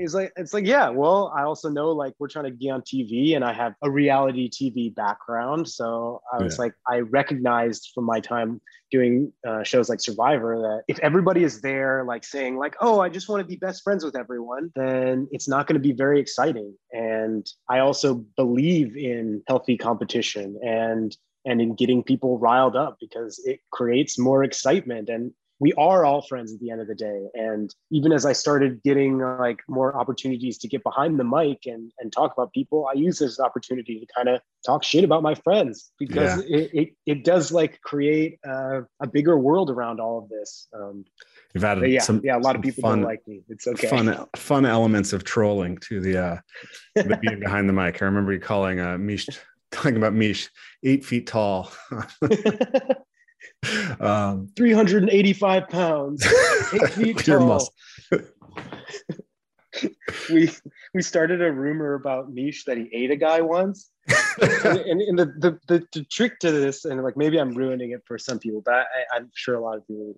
he's like it's like yeah well i also know like we're trying to get on tv and i have a reality tv background. So i was yeah. like i recognized from my time doing uh, shows like survivor that if everybody is there like saying like oh i just want to be best friends with everyone then it's not going to be very exciting. And i also believe in healthy competition and and in getting people riled up because it creates more excitement. And we are all friends at the end of the day. And even as I started getting like more opportunities to get behind the mic and, and talk about people, I use this opportunity to kind of talk shit about my friends because yeah. it, it, it, does like create a, a, bigger world around all of this. Um, You've added yeah, some, yeah, a lot of people fun, don't like me. It's okay. Fun, fun elements of trolling to the, uh, the being behind the mic. I remember you calling uh, Mish, talking about Mish, eight feet tall. um, 385 pounds, eight feet tall. we we started a rumor about Mish that he ate a guy once. and, and, and the, the, the, the, trick to this, and like maybe I'm ruining it for some people, but I, am sure a lot of people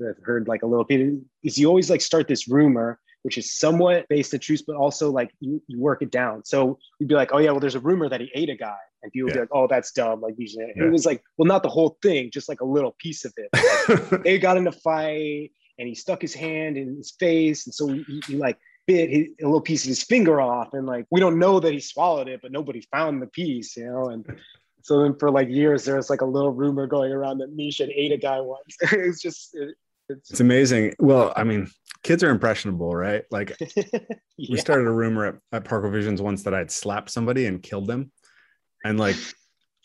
have heard like a little bit, is you always like start this rumor which is somewhat based in truth, but also like you, you work it down. So you'd be like, oh yeah, well, there's a rumor that he ate a guy. And people would yeah. be like, oh, that's dumb. Like yeah. it was like, well, not the whole thing, just like a little piece of it. Like, they got in a fight and he stuck his hand in his face. And so he, he like bit his, a little piece of his finger off. And like, we don't know that he swallowed it, but nobody found the piece, you know? And so then for like years, there was like a little rumor going around that Misha ate a guy once. it's just, it, it's, it's amazing. Well, I mean, kids are impressionable, right? Like yeah. we started a rumor at, at Parkour Visions once that I'd slapped somebody and killed them. And like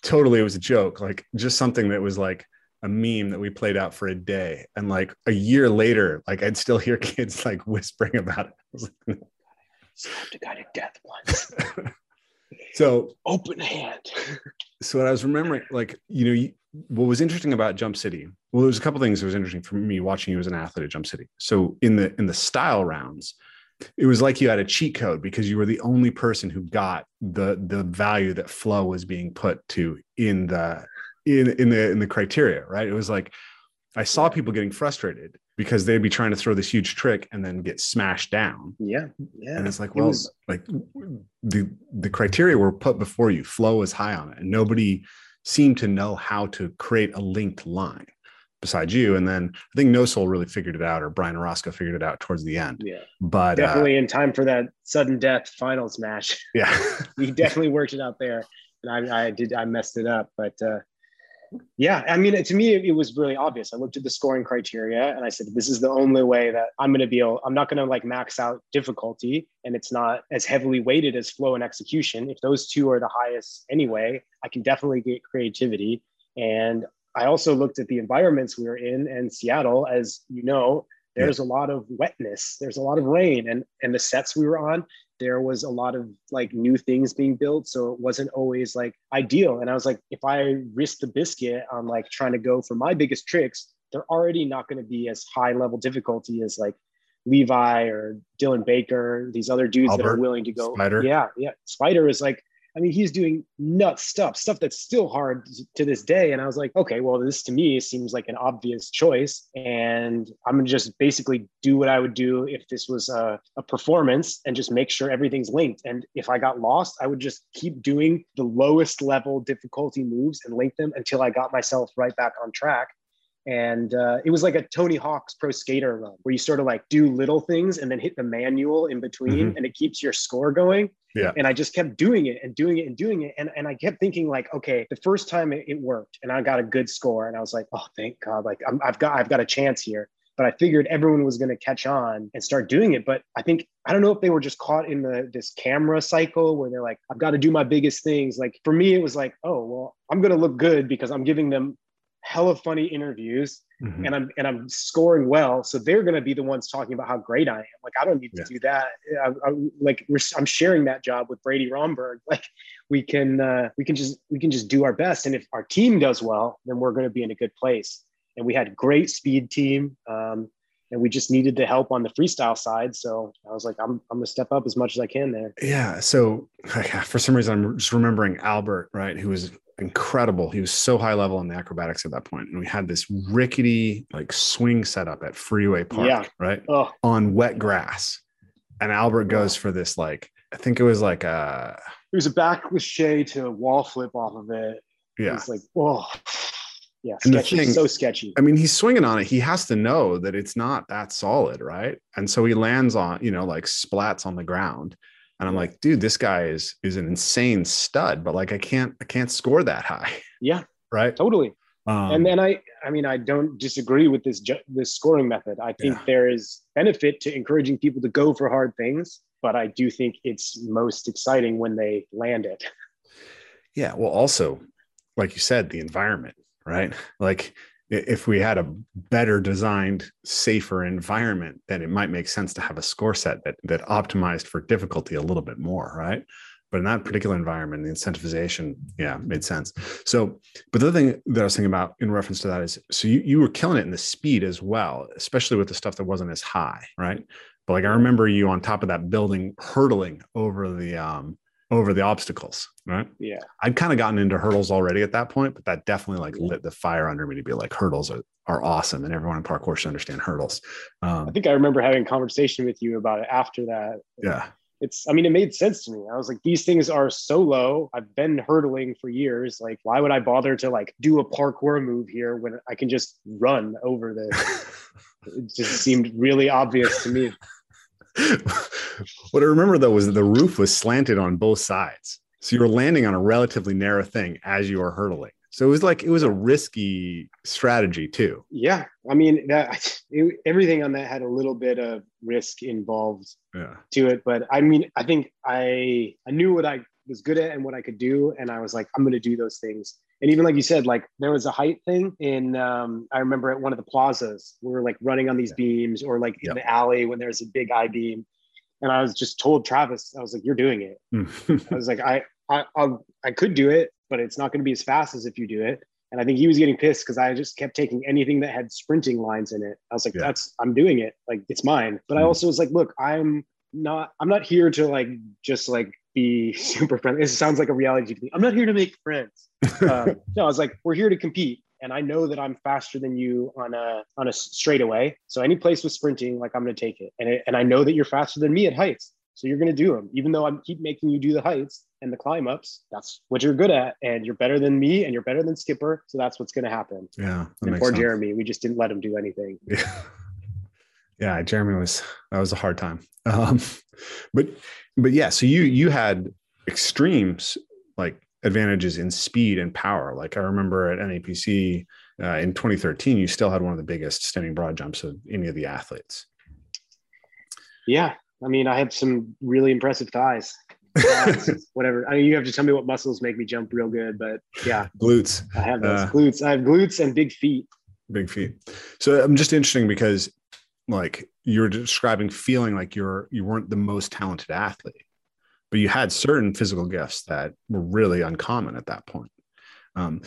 totally it was a joke, like just something that was like a meme that we played out for a day. And like a year later, like I'd still hear kids like whispering about it. I was like, slapped a guy to death once. so open hand. so what I was remembering, like, you know, what was interesting about Jump City? Well, there was a couple things that was interesting for me watching you as an athlete at Jump City. So in the in the style rounds, it was like you had a cheat code because you were the only person who got the the value that flow was being put to in the in in the in the criteria, right? It was like I saw people getting frustrated because they'd be trying to throw this huge trick and then get smashed down. Yeah. Yeah. And it's like, well, it was, like the the criteria were put before you. Flow is high on it. And nobody seemed to know how to create a linked line besides you. And then I think No Soul really figured it out, or Brian Roscoe figured it out towards the end. Yeah. But definitely uh, in time for that sudden death finals match. Yeah. he definitely worked it out there. And I, I did, I messed it up. But uh, yeah, I mean, to me, it, was really obvious. I looked at the scoring criteria and I said, this is the only way that I'm going to be able, I'm not going to like max out difficulty and it's not as heavily weighted as flow and execution. If those two are the highest anyway, I can definitely get creativity. And I also looked at the environments we were in and Seattle, as you know, there's yeah. a lot of wetness, there's a lot of rain and, and the sets we were on, there was a lot of like new things being built so it wasn't always like ideal and i was like if i risk the biscuit on like trying to go for my biggest tricks they're already not going to be as high level difficulty as like levi or dylan baker these other dudes Albert, that are willing to go Spider. yeah yeah spider is like I mean, he's doing nuts stuff, stuff that's still hard to this day. And I was like, okay, well, this to me seems like an obvious choice. And I'm going to just basically do what I would do if this was a, a, performance and just make sure everything's linked. And if I got lost, I would just keep doing the lowest level difficulty moves and link them until I got myself right back on track and uh, it was like a Tony Hawk's Pro Skater run where you sort of like do little things and then hit the manual in between, mm-hmm. and it keeps your score going. Yeah. And I just kept doing it and doing it and doing it, and and I kept thinking like, okay, the first time it, it worked, and I got a good score, and I was like, oh, thank God, like i have got I've got a chance here. But I figured everyone was going to catch on and start doing it. But I think I don't know if they were just caught in the this camera cycle where they're like, I've got to do my biggest things. Like for me, it was like, oh well, I'm going to look good because I'm giving them hella funny interviews mm-hmm. and I'm and I'm scoring well. So they're going to be the ones talking about how great I am. Like I don't need yeah. to do that. I, I, like I'm sharing that job with Brady Romberg. Like we can uh, we can just we can just do our best. And if our team does well, then we're going to be in a good place. And we had great speed team. Um, and we just needed the help on the freestyle side. So I was like, I'm, I'm gonna step up as much as I can there. Yeah. So for some reason, I'm just remembering Albert, right, who was incredible. He was so high level in the acrobatics at that point. And we had this rickety like swing setup at Freeway Park, yeah. right? Oh. On wet grass. And Albert goes for this like, I think it was like a it was a back Shay to wall flip off of it. Yeah. It's like, oh yeah, sketchy, thing, so sketchy. I mean, he's swinging on it. He has to know that it's not that solid, right? And so he lands on, you know, like splats on the ground and i'm like dude this guy is is an insane stud but like i can't i can't score that high. Yeah. Right? Totally. Um, and then i i mean i don't disagree with this this scoring method. I think yeah. there is benefit to encouraging people to go for hard things but i do think it's most exciting when they land it. Yeah. Well also like you said the environment right? Like if we had a better designed, safer environment, then it might make sense to have a score set that that optimized for difficulty a little bit more, right? But in that particular environment, the incentivization, yeah, made sense. So, but the other thing that I was thinking about in reference to that is, so you you were killing it in the speed as well, especially with the stuff that wasn't as high, right? but like I remember you on top of that building hurdling over the um over the obstacles, right? Yeah. I'd kind of gotten into hurdles already at that point, but that definitely like lit the fire under me to be like hurdles are, are awesome and everyone in parkour should understand hurdles. Um, I think I remember having a conversation with you about it after that. Yeah. It's, I mean, it made sense to me. I was like, these things are so low. I've been hurdling for years. Like, why would I bother to like do a parkour move here when I can just run over this? it just seemed really obvious to me. What I remember though was that the roof was slanted on both sides. So you were landing on a relatively narrow thing as you were hurdling. So it was like it was a risky strategy too. Yeah, I mean that it, everything on that had a little bit of risk involved yeah. to it, but I mean I think I I knew what I was good at and what I could do, and I was like I'm going to do those things. And even like you said, like there was a height thing in um, I remember at one of the plazas we were like running on these yeah. beams or like in yep. the alley when there's a big I beam, and I was just told Travis I was like you're doing it. I was like I I I'll, I could do it, but it's not going to be as fast as if you do it. And I think he was getting pissed because I just kept taking anything that had sprinting lines in it. I was like, yeah. that's I'm doing it. Like it's mine. But mm. I hmm. also was like, look, I'm not I'm not here to like just like be super friendly. It sounds like a reality TV. I'm not here to make friends. Um, no, I was like, we're here to compete. And I know that I'm faster than you on a on a straightaway. So any place with sprinting, like I'm going to take it. And it, and I know that you're faster than me at heights. So you're going to do them, even though I keep making you do the heights and the climb ups. That's what you're good at, and you're better than me, and you're better than Skipper. So that's what's going to happen. Yeah. And poor sense. Jeremy, we just didn't let him do anything. Yeah. Yeah, Jeremy was that was a hard time. Um, but but yeah, so you you had extremes like advantages in speed and power. Like I remember at NAPC uh, in 2013, you still had one of the biggest standing broad jumps of any of the athletes. Yeah, I mean, I had some really impressive thighs. whatever. I mean, you have to tell me what muscles make me jump real good, but yeah, glutes. I have those uh, glutes. I have glutes and big feet. Big feet. So I'm just interesting because, like, you're describing feeling like you're you weren't the most talented athlete, but you had certain physical gifts that were really uncommon at that point. Um,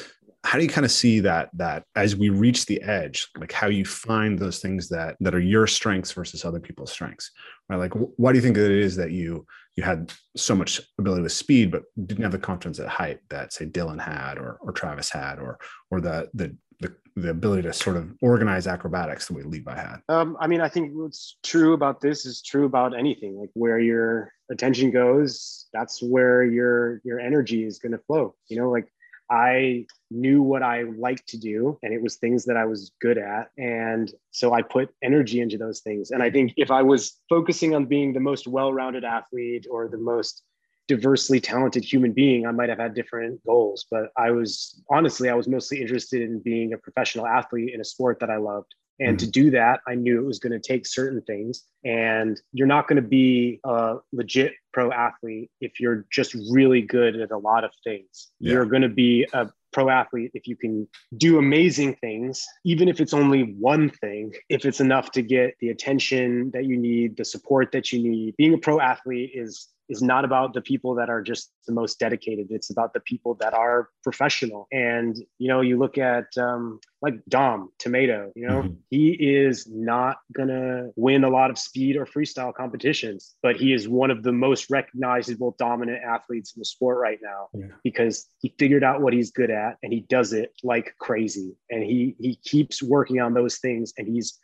how do you kind of see that that as we reach the edge like how you find those things that that are your strengths versus other people's strengths right like why do you think that it is that you you had so much ability with speed but didn't have the confidence at height that say dylan had or or travis had or or the the the, the ability to sort of organize acrobatics the way levi had um, i mean i think what's true about this is true about anything like where your attention goes that's where your your energy is going to flow you know like I knew what I liked to do and it was things that I was good at. And so I put energy into those things. And I think if I was focusing on being the most well rounded athlete or the most diversely talented human being, I might have had different goals. But I was honestly, I was mostly interested in being a professional athlete in a sport that I loved. And mm-hmm. to do that, I knew it was going to take certain things. And you're not going to be a legit pro athlete if you're just really good at a lot of things. Yeah. You're going to be a pro athlete if you can do amazing things, even if it's only one thing, if it's enough to get the attention that you need, the support that you need. Being a pro athlete is is not about the people that are just the most dedicated. It's about the people that are professional. And you know, you look at um, like Dom Tomato. You know, mm-hmm. he is not gonna win a lot of speed or freestyle competitions, but he is one of the most recognizable dominant athletes in the sport right now yeah. because he figured out what he's good at and he does it like crazy. And he he keeps working on those things and he's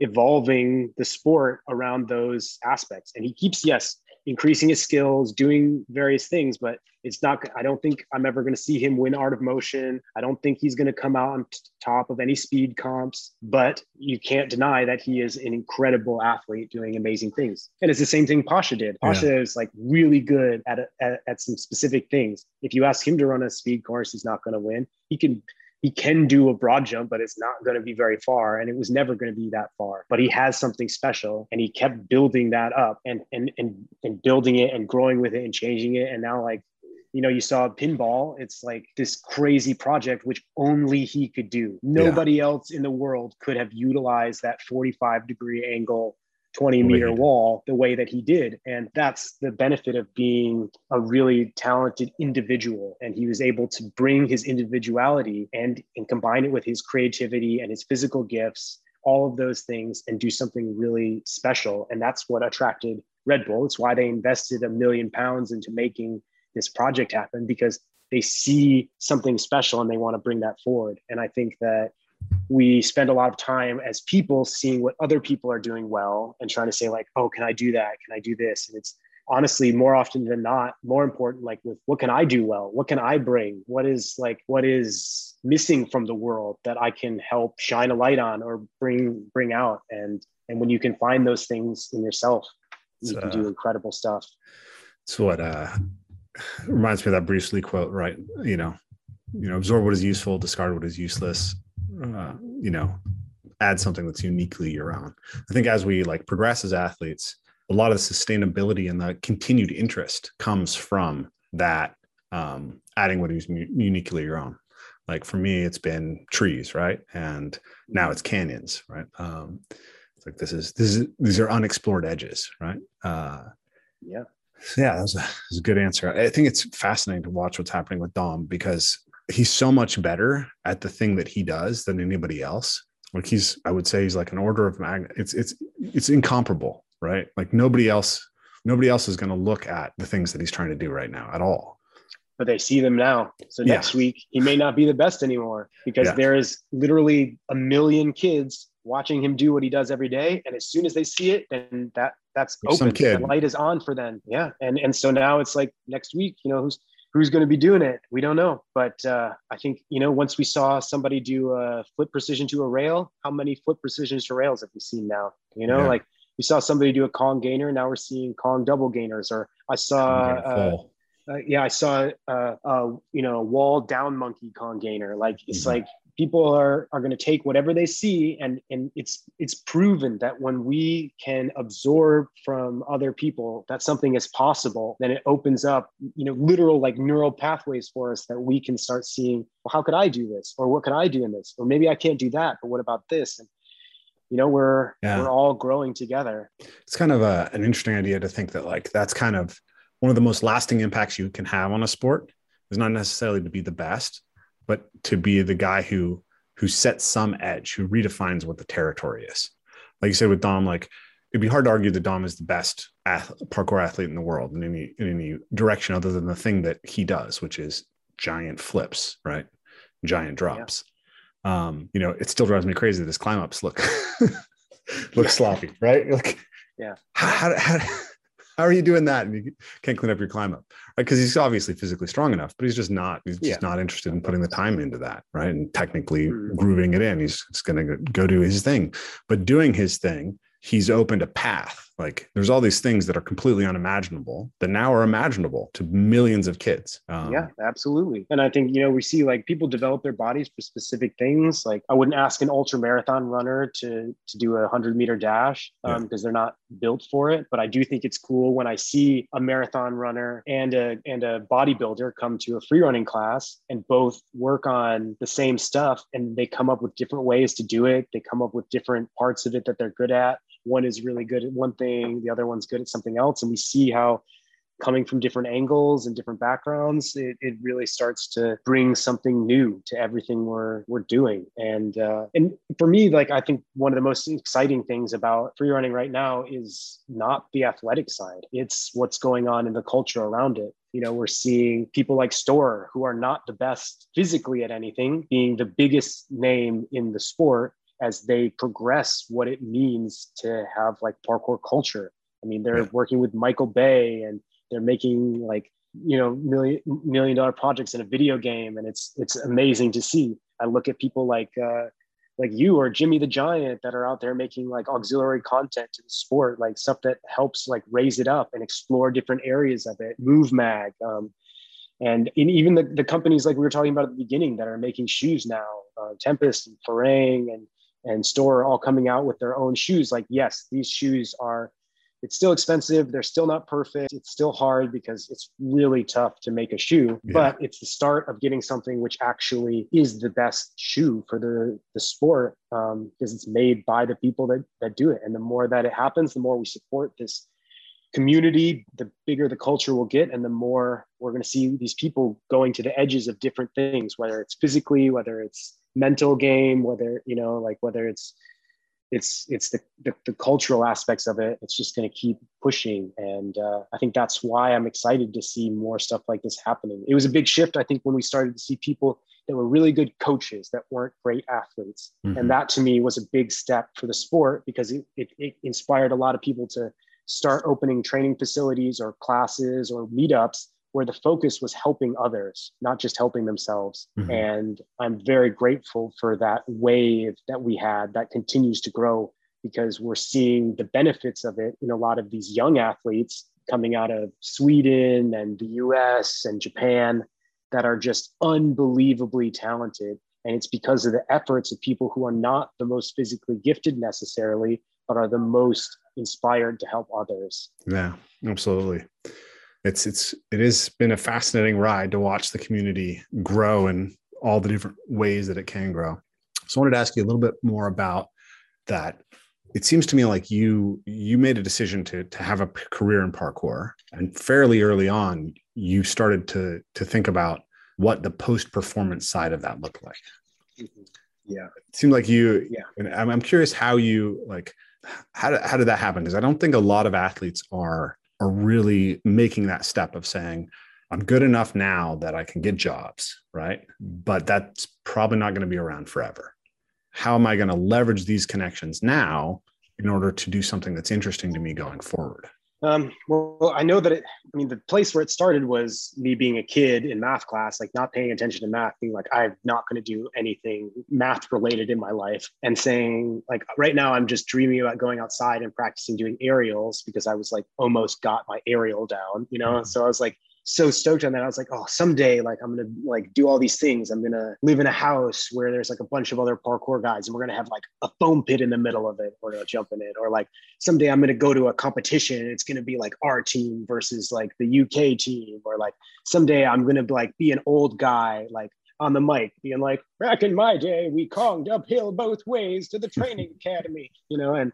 evolving the sport around those aspects. And he keeps, yes, increasing his skills, doing various things, but it's not, I don't think I'm ever going to see him win art of motion. I don't think he's going to come out on top of any speed comps, but you can't deny that he is an incredible athlete doing amazing things. And it's the same thing Pasha did. Pasha yeah. is like really good at, at, at some specific things. If you ask him to run a speed course, he's not going to win. He can he can do a broad jump, but it's not going to be very far. And it was never going to be that far. But he has something special and he kept building that up and and and and building it and growing with it and changing it. And now like you know, you saw pinball. It's like this crazy project which only he could do. Nobody yeah. else in the world could have utilized that 45 degree angle 20 meter wall the way that he did. And that's the benefit of being a really talented individual. And he was able to bring his individuality and, and combine it with his creativity and his physical gifts all of those things and do something really special. And that's what attracted Red Bull. It's why they invested a million pounds into making this project happen because they see something special and they want to bring that forward. And I think that we spend a lot of time as people seeing what other people are doing well and trying to say like, oh, can I do that? Can I do this? And it's honestly more often than not more important like with what can i do well? What can i bring? What is like what is missing from the world that i can help shine a light on or bring bring out? And and when you can find those things in yourself you can do incredible stuff. it's what uh reminds me of that bruce lee quote right? You know you know absorb what is useful discard what is useless uh, you know add something that's uniquely your own i think as we like progress as athletes a lot of the sustainability and the continued interest comes from that um, adding what is uniquely your own. Like for me, it's been trees, right? And now it's canyons, right? Um, it's like this is this is these are unexplored edges, right? Uh, yeah, yeah, that was, a, that was a good answer. I think it's fascinating to watch what's happening with Dom because he's so much better at the thing that he does than anybody else. Like he's, I would say, he's like an order of magnet. It's it's it's incomparable right? Like nobody else, nobody else is going to look at the things that he's trying to do right now at all. But they see them now. So next yeah. week he may not be the best anymore because yeah. there is literally a million kids watching him do what he does every day. And as soon as they see it, then that that's open. The light is on for them. Yeah. And and so now it's like next week, you know, who's who's going to be doing it? We don't know. But uh, I think, you know, once we saw somebody do a flip precision to a rail, how many flip precisions to rails have we seen now? You know, yeah. like we saw somebody do a Kong gainer. Now we're seeing Kong double gainers. Or I saw, uh, uh, yeah, I saw, uh, uh, you know, a wall down monkey Kong gainer. Like it's mm-hmm. like people are are going to take whatever they see, and and it's it's proven that when we can absorb from other people that something is possible, then it opens up, you know, literal like neural pathways for us that we can start seeing. Well, how could I do this? Or what could I do in this? Or maybe I can't do that, but what about this? And you know we're yeah. we're all growing together it's kind of a, an interesting idea to think that like that's kind of one of the most lasting impacts you can have on a sport is not necessarily to be the best but to be the guy who who sets some edge who redefines what the territory is. Like you said with dom like it'd be hard to argue that dom is the best ath- parkour athlete in the world in any in any direction other than the thing that he does which is giant flips right? Giant drops. Um, you know, it still drives me crazy that his climb ups look look sloppy, right? Like, yeah, how, how, how, are you doing that? And you can't clean up your climb up, right? Because he's obviously physically strong enough, but he's just not. He's just yeah. not interested in putting the time into that, right? And technically mm-hmm. grooving it in. He's just going to go do his thing, but doing his thing, he's opened a path like there's all these things that are completely unimaginable that now are imaginable to millions of kids. Um, yeah, absolutely. And I think, you know, we see like people develop their bodies for specific things. Like I wouldn't ask an ultra marathon runner to, to do a hundred meter dash because um, yeah. they're not built for it. But I do think it's cool when I see a marathon runner and a, and a bodybuilder come to a free running class and both work on the same stuff and they come up with different ways to do it. They come up with different parts of it that they're good at one is really good at one thing, the other one's good at something else. And we see how coming from different angles and different backgrounds, it, it really starts to bring something new to everything we're we're doing. And uh, and for me, like I think one of the most exciting things about free running right now is not the athletic side; it's what's going on in the culture around it. You know, we're seeing people like Storror who are not the best physically at anything, being the biggest name in the sport, as they progress what it means to have like parkour culture. I mean, they're yeah. working with Michael Bay and they're making like you know million million dollar projects in a video game, and it's it's amazing to see. I look at people like uh, like you or Jimmy the Giant that are out there making like auxiliary content to the sport, like stuff that helps like raise it up and explore different areas of it. Move Mag. Um, and in even the, the companies like we were talking about at the beginning that are making shoes now, uh, Tempest and Farang and and Storror all coming out with their own shoes. Like yes these shoes are it's still expensive. They're still not perfect. It's still hard because it's really tough to make a shoe yeah. but it's the start of getting something which actually is the best shoe for the the sport um, because it's made by the people that that do it. And the more that it happens the more we support this community the bigger the culture will get and the more we're going to see these people going to the edges of different things whether it's physically whether it's mental game, whether, you know, like whether it's it's it's the, the, the cultural aspects of it it's just going to keep pushing. And uh, i think that's why i'm excited to see more stuff like this happening. It was a big shift i think when we started to see people that were really good coaches that weren't great athletes. Mm-hmm. and that to me was a big step for the sport because it, it, it inspired a lot of people to start opening training facilities or classes or meetups where the focus was helping others, not just helping themselves. Mm-hmm. And I'm very grateful for that wave that we had that continues to grow because we're seeing the benefits of it in a lot of these young athletes coming out of Sweden and the US and Japan that are just unbelievably talented. And it's because of the efforts of people who are not the most physically gifted necessarily, but are the most inspired to help others. Yeah, absolutely it's it's it has been a fascinating ride to watch the community grow in all the different ways that it can grow. So I wanted to ask you a little bit more about that. It seems to me like you you made a decision to to have a career in parkour, and fairly early on, you started to to think about what the post performance side of that looked like. Mm-hmm. Yeah, it seemed like you. Yeah, and I'm, I'm curious how you like how did, how did that happen? Because I don't think a lot of athletes are are really making that step of saying, I'm good enough now that I can get jobs, right? But that's probably not going to be around forever. How am I going to leverage these connections now in order to do something that's interesting to me going forward? Um, well, I know that it, I mean, the place where it started was me being a kid in math class, like not paying attention to math, being like, I'm not going to do anything math related in my life. And saying, like, right now, I'm just dreaming about going outside and practicing doing aerials because I was like almost got my aerial down, you know? Mm-hmm. So I was like, so stoked on that. I was like, oh, someday, like I'm gonna like do all these things. I'm gonna live in a house where there's like a bunch of other parkour guys, and we're gonna have like a foam pit in the middle of it. We're gonna jump in it, or like someday I'm gonna go to a competition. And it's gonna be like our team versus like the UK team, or like someday I'm gonna like be an old guy, like on the mic, being like, back in my day, we konged uphill both ways to the training academy, you know, and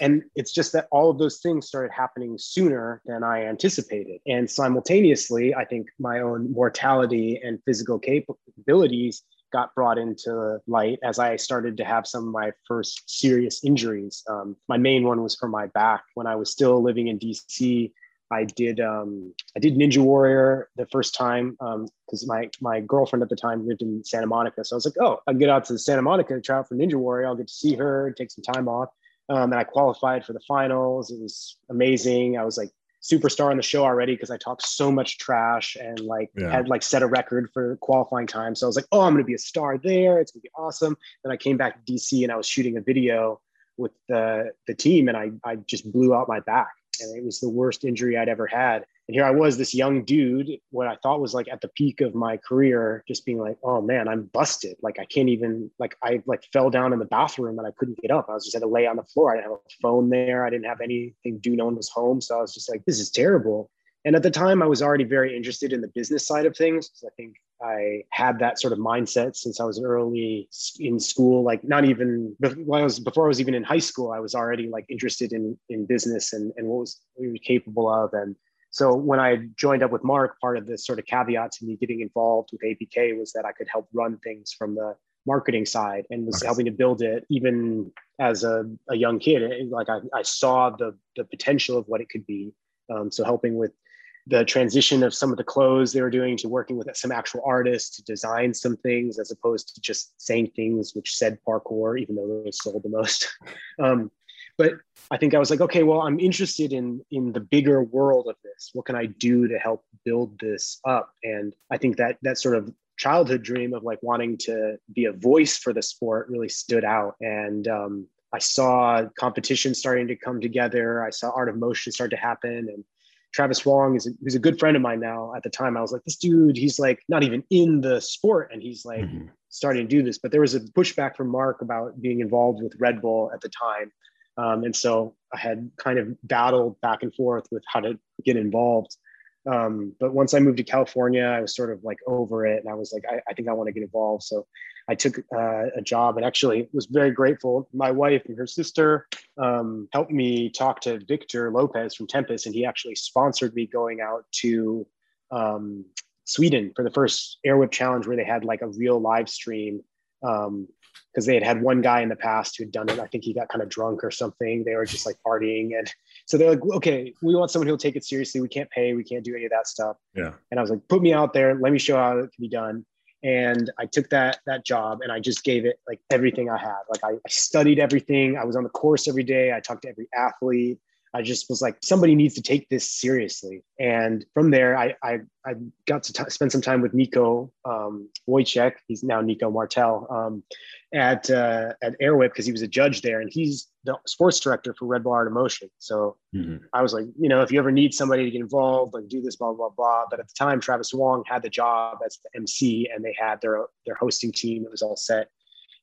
and it's just that all of those things started happening sooner than I anticipated. And simultaneously, I think my own mortality and physical capabilities got brought into light as I started to have some of my first serious injuries. Um, my main one was for my back. When I was still living in DC, I did um, I did Ninja Warrior the first time because um, my my girlfriend at the time lived in Santa Monica. So I was like, oh, I can get out to Santa Monica to try out for Ninja Warrior. I'll get to see her, and take some time off. Um, and I qualified for the finals. It was amazing. I was like superstar on the show already because I talked so much trash and like yeah. had like set a record for qualifying time. So I was like, oh, I'm gonna be a star there. It's gonna be awesome. Then I came back to DC and I was shooting a video with the the team and I I just blew out my back and it was the worst injury I'd ever had. And here I was, this young dude, what I thought was like at the peak of my career, just being like, oh man, I'm busted. Like I can't even like I like fell down in the bathroom and I couldn't get up. I was just had to lay on the floor. I didn't have a phone there. I didn't have anything do. No one was home. So I was just like, this is terrible. And at the time, I was already very interested in the business side of things. I think I had that sort of mindset since I was early in school. Like not even when I was before I was even in high school, I was already like interested in in business and and what was we were capable of. And so when I joined up with Mark, part of the sort of caveat to me getting involved with APK was that I could help run things from the marketing side and was helping to build it even as a, a young kid. Like I, I saw the the potential of what it could be. Um, so helping with the transition of some of the clothes they were doing to working with some actual artists to design some things as opposed to just saying things which said parkour, even though they sold the most. Um, but I think I was like, okay, well, I'm interested in in the bigger world of this. What can I do to help build this up? And I think that that sort of childhood dream of like wanting to be a voice for the sport really stood out. And um, I saw competition starting to come together. I saw art of motion start to happen, and Travis Wong is a, who's a good friend of mine now. At the time, I was like, this dude, he's like not even in the sport, and he's like mm-hmm. starting to do this. But there was a pushback from Mark about being involved with Red Bull at the time, um, and so I had kind of battled back and forth with how to get involved. Um, but once I moved to California, I was sort of like over it, and I was like, I, I think I want to get involved. So I took uh, a job and actually was very grateful. My wife and her sister um, helped me talk to Victor Lopez from Tempest, and he actually sponsored me going out to um, Sweden for the first Airwipe Challenge, where they had like a real live stream um, because they had had one guy in the past who had done it. I think he got kind of drunk or something. They were just like partying. And so they're like, okay, we want someone who'll take it seriously. We can't pay. We can't do any of that stuff. Yeah. And I was like, put me out there. Let me show how it can be done. And I took that that job and I just gave it like everything I had. Like I, I studied everything. I was on the course every day. I talked to every athlete. I just was like, somebody needs to take this seriously. And from there, I I, I got to t- spend some time with Nico um, Wojcik. He's now Nico Martel um, at uh, at Airwipe because he was a judge there, and he's the sports director for Red Bull Art of Motion. So mm-hmm. I was like, you know, if you ever need somebody to get involved, like do this, blah blah blah. But at the time, Travis Wong had the job as the MC, and they had their their hosting team. It was all set.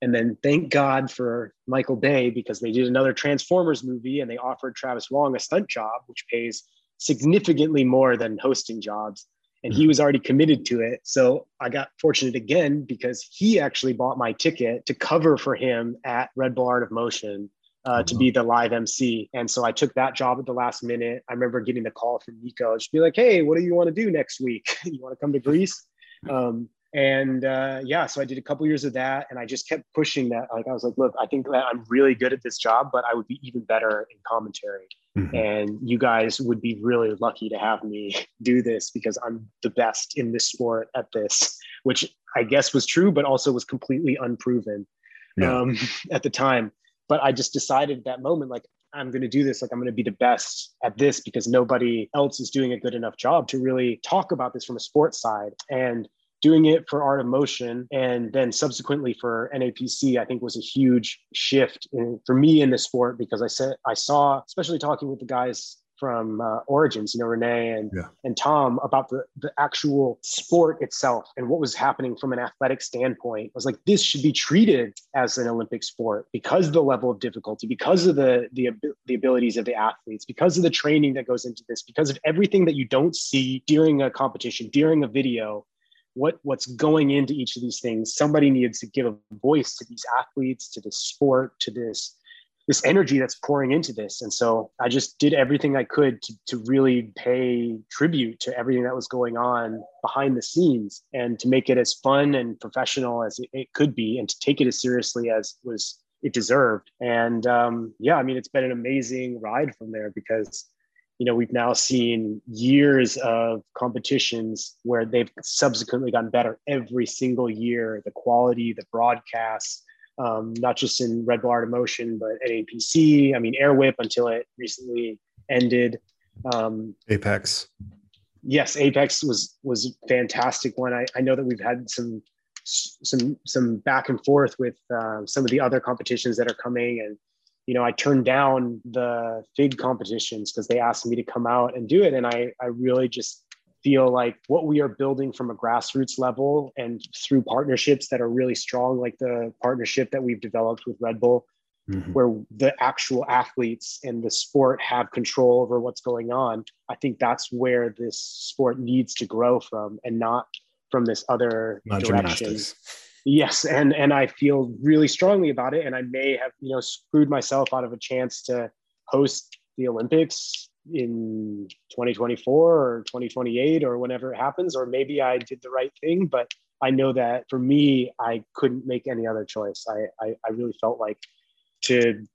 And then thank God for Michael Bay because they did another Transformers movie and they offered Travis Wong a stunt job, which pays significantly more than hosting jobs. And he hmm. was already committed to it. So I got fortunate again because he actually bought my ticket to cover for him at Red Bull Art of Motion uh, to be the live MC. And so I took that job at the last minute. I remember getting the call from Nico, just be like, hey, what do you want to do next week? you want to come to Greece? Um, and uh, yeah so i did a couple years of that and i just kept pushing that like i was like look i think that i'm really good at this job but i would be even better in commentary mm-hmm. and you guys would be really lucky to have me do this because i'm the best in this sport at this which i guess was true but also was completely unproven yeah. um, at the time but i just decided at that moment like I'm going to do this. Like, I'm going to be the best at this because nobody else is doing a good enough job to really talk about this from a sports side. And doing it for art of motion and then subsequently for NAPC, I think was a huge shift in, for me in the sport because I said I saw, especially talking with the guys from uh, Origins, you know, Renee and yeah. and Tom about the the actual sport itself and what was happening from an athletic standpoint. I was like, this should be treated as an Olympic sport because of the level of difficulty, because of the the the abilities of the athletes, because of the training that goes into this, because of everything that you don't see during a competition, during a video what what's going into each of these things. Somebody needs to give a voice to these athletes to this sport to this this energy that's pouring into this. And so i just did everything i could to, to really pay tribute to everything that was going on behind the scenes and to make it as fun and professional as it, it could be and to take it as seriously as was it deserved. And um, yeah i mean it's been an amazing ride from there because you know we've now seen years of competitions where they've subsequently gotten better every single year the quality the broadcasts um, not just in red bull art of motion but at apc i mean airwipe until it recently ended. Um, apex. Yes apex was was fantastic one. I, I know that we've had some some some back and forth with uh, some of the other competitions that are coming and you know, I turned down the FIG competitions because they asked me to come out and do it. And I, I really just feel like what we are building from a grassroots level and through partnerships that are really strong, like the partnership that we've developed with Red Bull, mm-hmm. where the actual athletes and the sport have control over what's going on. I think that's where this sport needs to grow from and not from this other not direction. Gymnastics Yes, and and I feel really strongly about it, and I may have you know screwed myself out of a chance to host the Olympics in 2024 or 2028 or whenever it happens, or maybe I did the right thing, but I know that for me, I couldn't make any other choice. I I, I really felt like to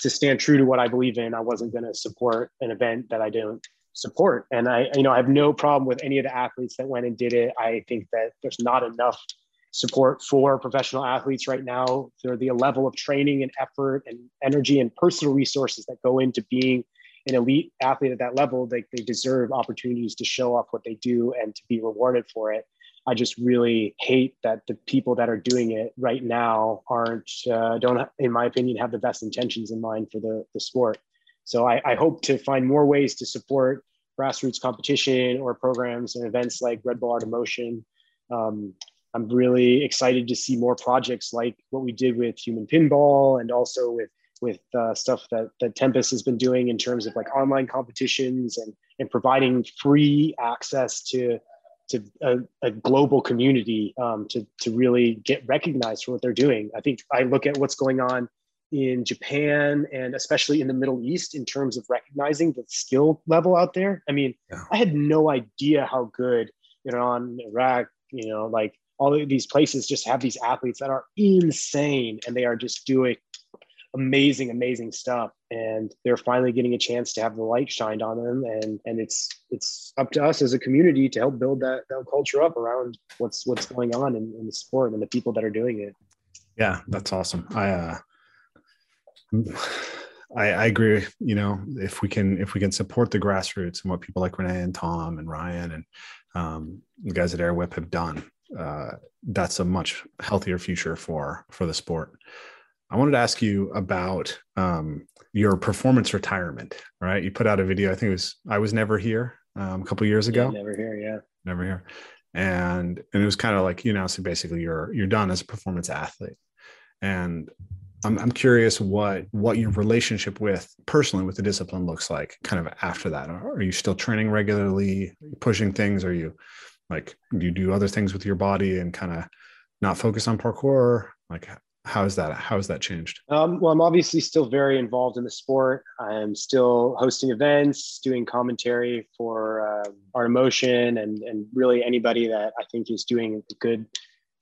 to stand true to what I believe in, I wasn't going to support an event that I don't support. And I, you know, I have no problem with any of the athletes that went and did it. I think that there's not enough support for professional athletes right now. There are the level of training and effort and energy and personal resources that go into being an elite athlete at that level. They, they deserve opportunities to show off what they do and to be rewarded for it. I just really hate that the people that are doing it right now aren't, uh, don't, in my opinion, have the best intentions in mind for the, the sport. So I, I hope to find more ways to support grassroots competition or programs and events like Red Bull Art of Motion. Um, I'm really excited to see more projects like what we did with Human Pinball and also with with uh, stuff that that Tempest has been doing in terms of like online competitions and and providing free access to to a, a global community um, to to really get recognized for what they're doing. I think I look at what's going on in Japan and especially in the Middle East in terms of recognizing the skill level out there. I mean, yeah. I had no idea how good Iran, Iraq, you know, like all of these places just have these athletes that are insane and they are just doing amazing, amazing stuff. And they're finally getting a chance to have the light shined on them. And and it's it's up to us as a community to help build that, that culture up around what's what's going on in, in the sport and the people that are doing it. Yeah, that's awesome. I uh I, I, agree. You know, if we can if we can support the grassroots and what people like Renee and Tom and Ryan and um, the guys at Airwipe have done, uh, that's a much healthier future for for the sport. I wanted to ask you about um, your performance retirement. Right, you put out a video. I think it was I was never here um, a couple years ago. Yeah, never here. Yeah, never here. And and it was kind of like you know, so basically you're you're done as a performance athlete. And I'm, I'm curious what what your relationship with personally with the discipline looks like kind of after that are you still training regularly pushing things are you like do you do other things with your body and kind of not focus on parkour like how is that how has that changed um, well i'm obviously still very involved in the sport i'm still hosting events doing commentary for uh, art of motion and and really anybody that i think is doing good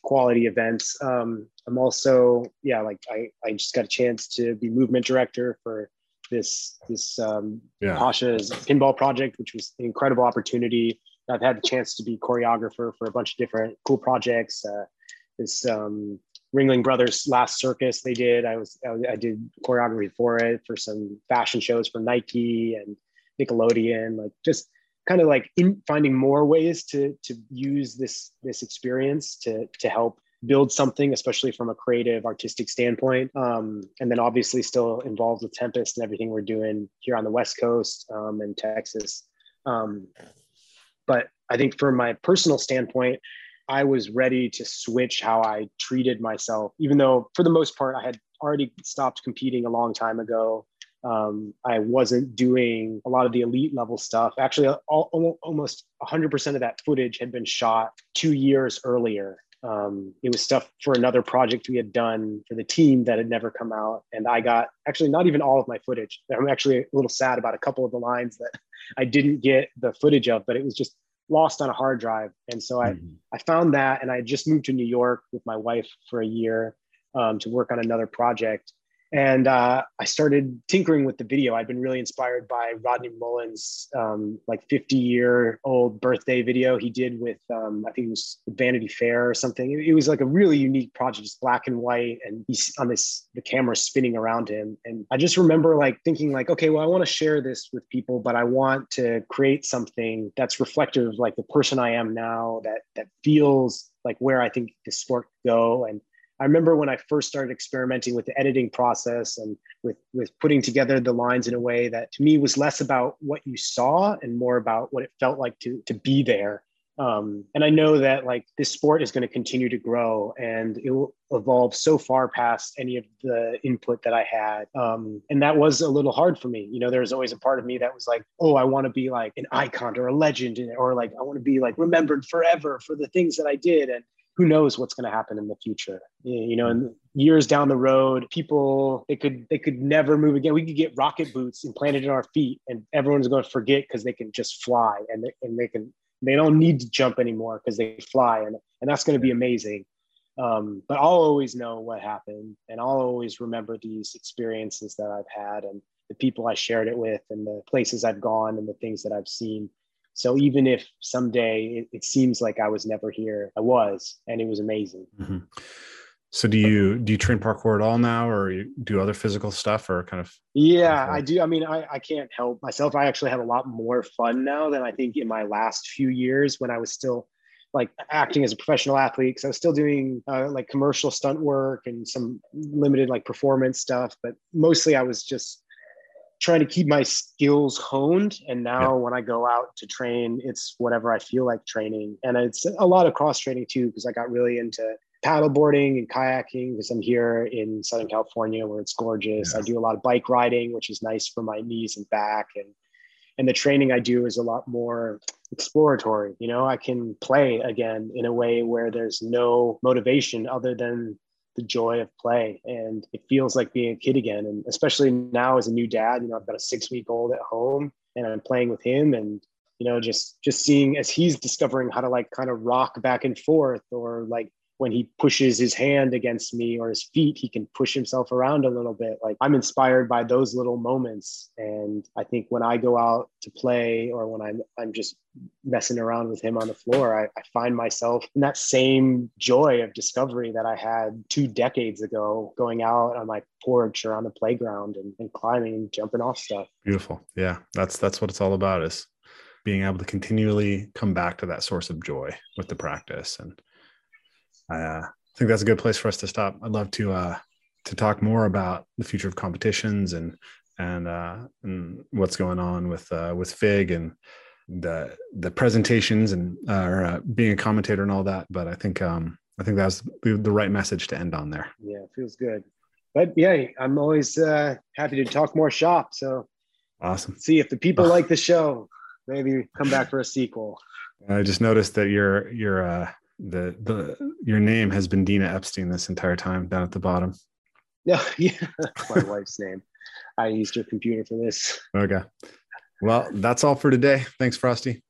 quality events. Um, I'm also, yeah, like I, I just got a chance to be movement director for this this um, yeah. Pasha's pinball project, which was an incredible opportunity. I've had the chance to be choreographer for a bunch of different cool projects. Uh, this um, Ringling Brothers Last Circus they did. I was I, did choreography for it for some fashion shows for Nike and Nickelodeon. Like just kind of like in finding more ways to to use this this experience to to help build something especially from a creative artistic standpoint um, and then obviously still involved with tempest and everything we're doing here on the west coast um, and texas um, but i think from my personal standpoint i was ready to switch how i treated myself even though for the most part i had already stopped competing a long time ago um, I wasn't doing a lot of the elite level stuff. Actually, all, almost 100% of that footage had been shot two years earlier. Um, it was stuff for another project we had done for the team that had never come out. And I got actually not even all of my footage. I'm actually a little sad about a couple of the lines that I didn't get the footage of, but it was just lost on a hard drive. And so I, mm-hmm. I found that and I just moved to New York with my wife for a year um, to work on another project and uh, I started tinkering with the video. I'd been really inspired by Rodney Mullen's um, like 50 year old birthday video he did with um, I think it was Vanity Fair or something. It, it, was like a really unique project, just black and white, and he's on this the camera spinning around him. And I just remember like thinking like, okay, well, I want to share this with people, but I want to create something that's reflective of like the person I am now, that that feels like where I think the sport go and I remember when I first started experimenting with the editing process and with with putting together the lines in a way that to me was less about what you saw and more about what it felt like to to be there. Um, and I know that like this sport is going to continue to grow and it will evolve so far past any of the input that I had. Um, and that was a little hard for me. You know, there was always a part of me that was like, oh, I want to be like an icon or a legend or like I want to be like remembered forever for the things that I did. And who knows what's going to happen in the future. You know in years down the road people they could they could never move again. We could get rocket boots implanted in our feet and everyone's going to forget because they can just fly and they, and they can they don't need to jump anymore because they fly and and that's going to be amazing. Um, but i'll always know what happened and i'll always remember these experiences that i've had and the people i shared it with and the places i've gone and the things that i've seen so even if someday it, it, seems like I was never here, I was, and it was amazing. Mm-hmm. So do you do you train parkour at all now, or you do other physical stuff, or kind of? Yeah, I do. I mean, I, I can't help myself. I actually have a lot more fun now than I think in my last few years when I was still like acting as a professional athlete because I was still doing uh, like commercial stunt work and some limited like performance stuff, but mostly I was just trying to keep my skills honed. And now yeah. when i go out to train it's whatever i feel like training. And it's a lot of cross training too because i got really into paddle boarding and kayaking because i'm here in southern california where it's gorgeous. Yeah. i do a lot of bike riding which is nice for my knees and back. And and the training i do is a lot more exploratory. You know i can play again in a way where there's no motivation other than the joy of play and it feels like being a kid again and especially now as a new dad you know i've got a six week old at home and i'm playing with him and you know just just seeing as he's discovering how to like kind of rock back and forth or like when he pushes his hand against me or his feet, he can push himself around a little bit. Like I'm inspired by those little moments. And I think when I go out to play or when I'm I'm just messing around with him on the floor, I, I find myself in that same joy of discovery that I had two decades ago, going out on my porch or on the playground and, and climbing and jumping off stuff. Beautiful. Yeah. That's that's what it's all about is being able to continually come back to that source of joy with the practice and I uh, think that's a good place for us to stop. I'd love to uh, to talk more about the future of competitions and and, uh, and what's going on with uh, with Fig and the the presentations and uh, uh, being a commentator and all that. But I think um, I think that's the, the right message to end on there. Yeah, feels good. But yeah, I'm always uh, happy to talk more shop. So awesome. See if the people like the show, maybe come back for a sequel. I just noticed that you're you're uh, the the your name has been Dina Epstein this entire time down at the bottom. No, yeah, my wife's name. I used her computer for this. Okay. Well, that's all for today. Thanks, Frosty.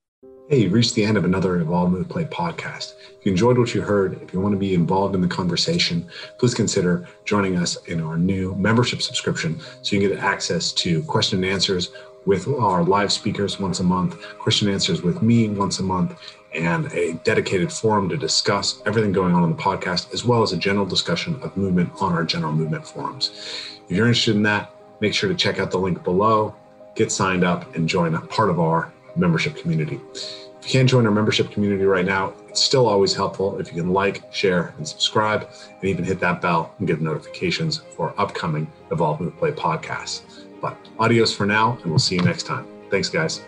Hey, you've reached the end of another Evolve Move Play podcast. If you enjoyed what you heard, if you want to be involved in the conversation, please consider joining us in our new membership subscription so you can get access to question and answers with our live speakers once a month, question and answers with me once a month, and a dedicated forum to discuss everything going on in the podcast, as well as a general discussion of movement on our general movement forums. If you're interested in that, make sure to check out the link below, get signed up, and join a part of our membership community. If you can't join our membership community right now, it's still always helpful if you can like, share, and subscribe, and even hit that bell and get notifications for upcoming Evolve Move Play podcasts. But adios for now, and we'll see you next time. Thanks, guys.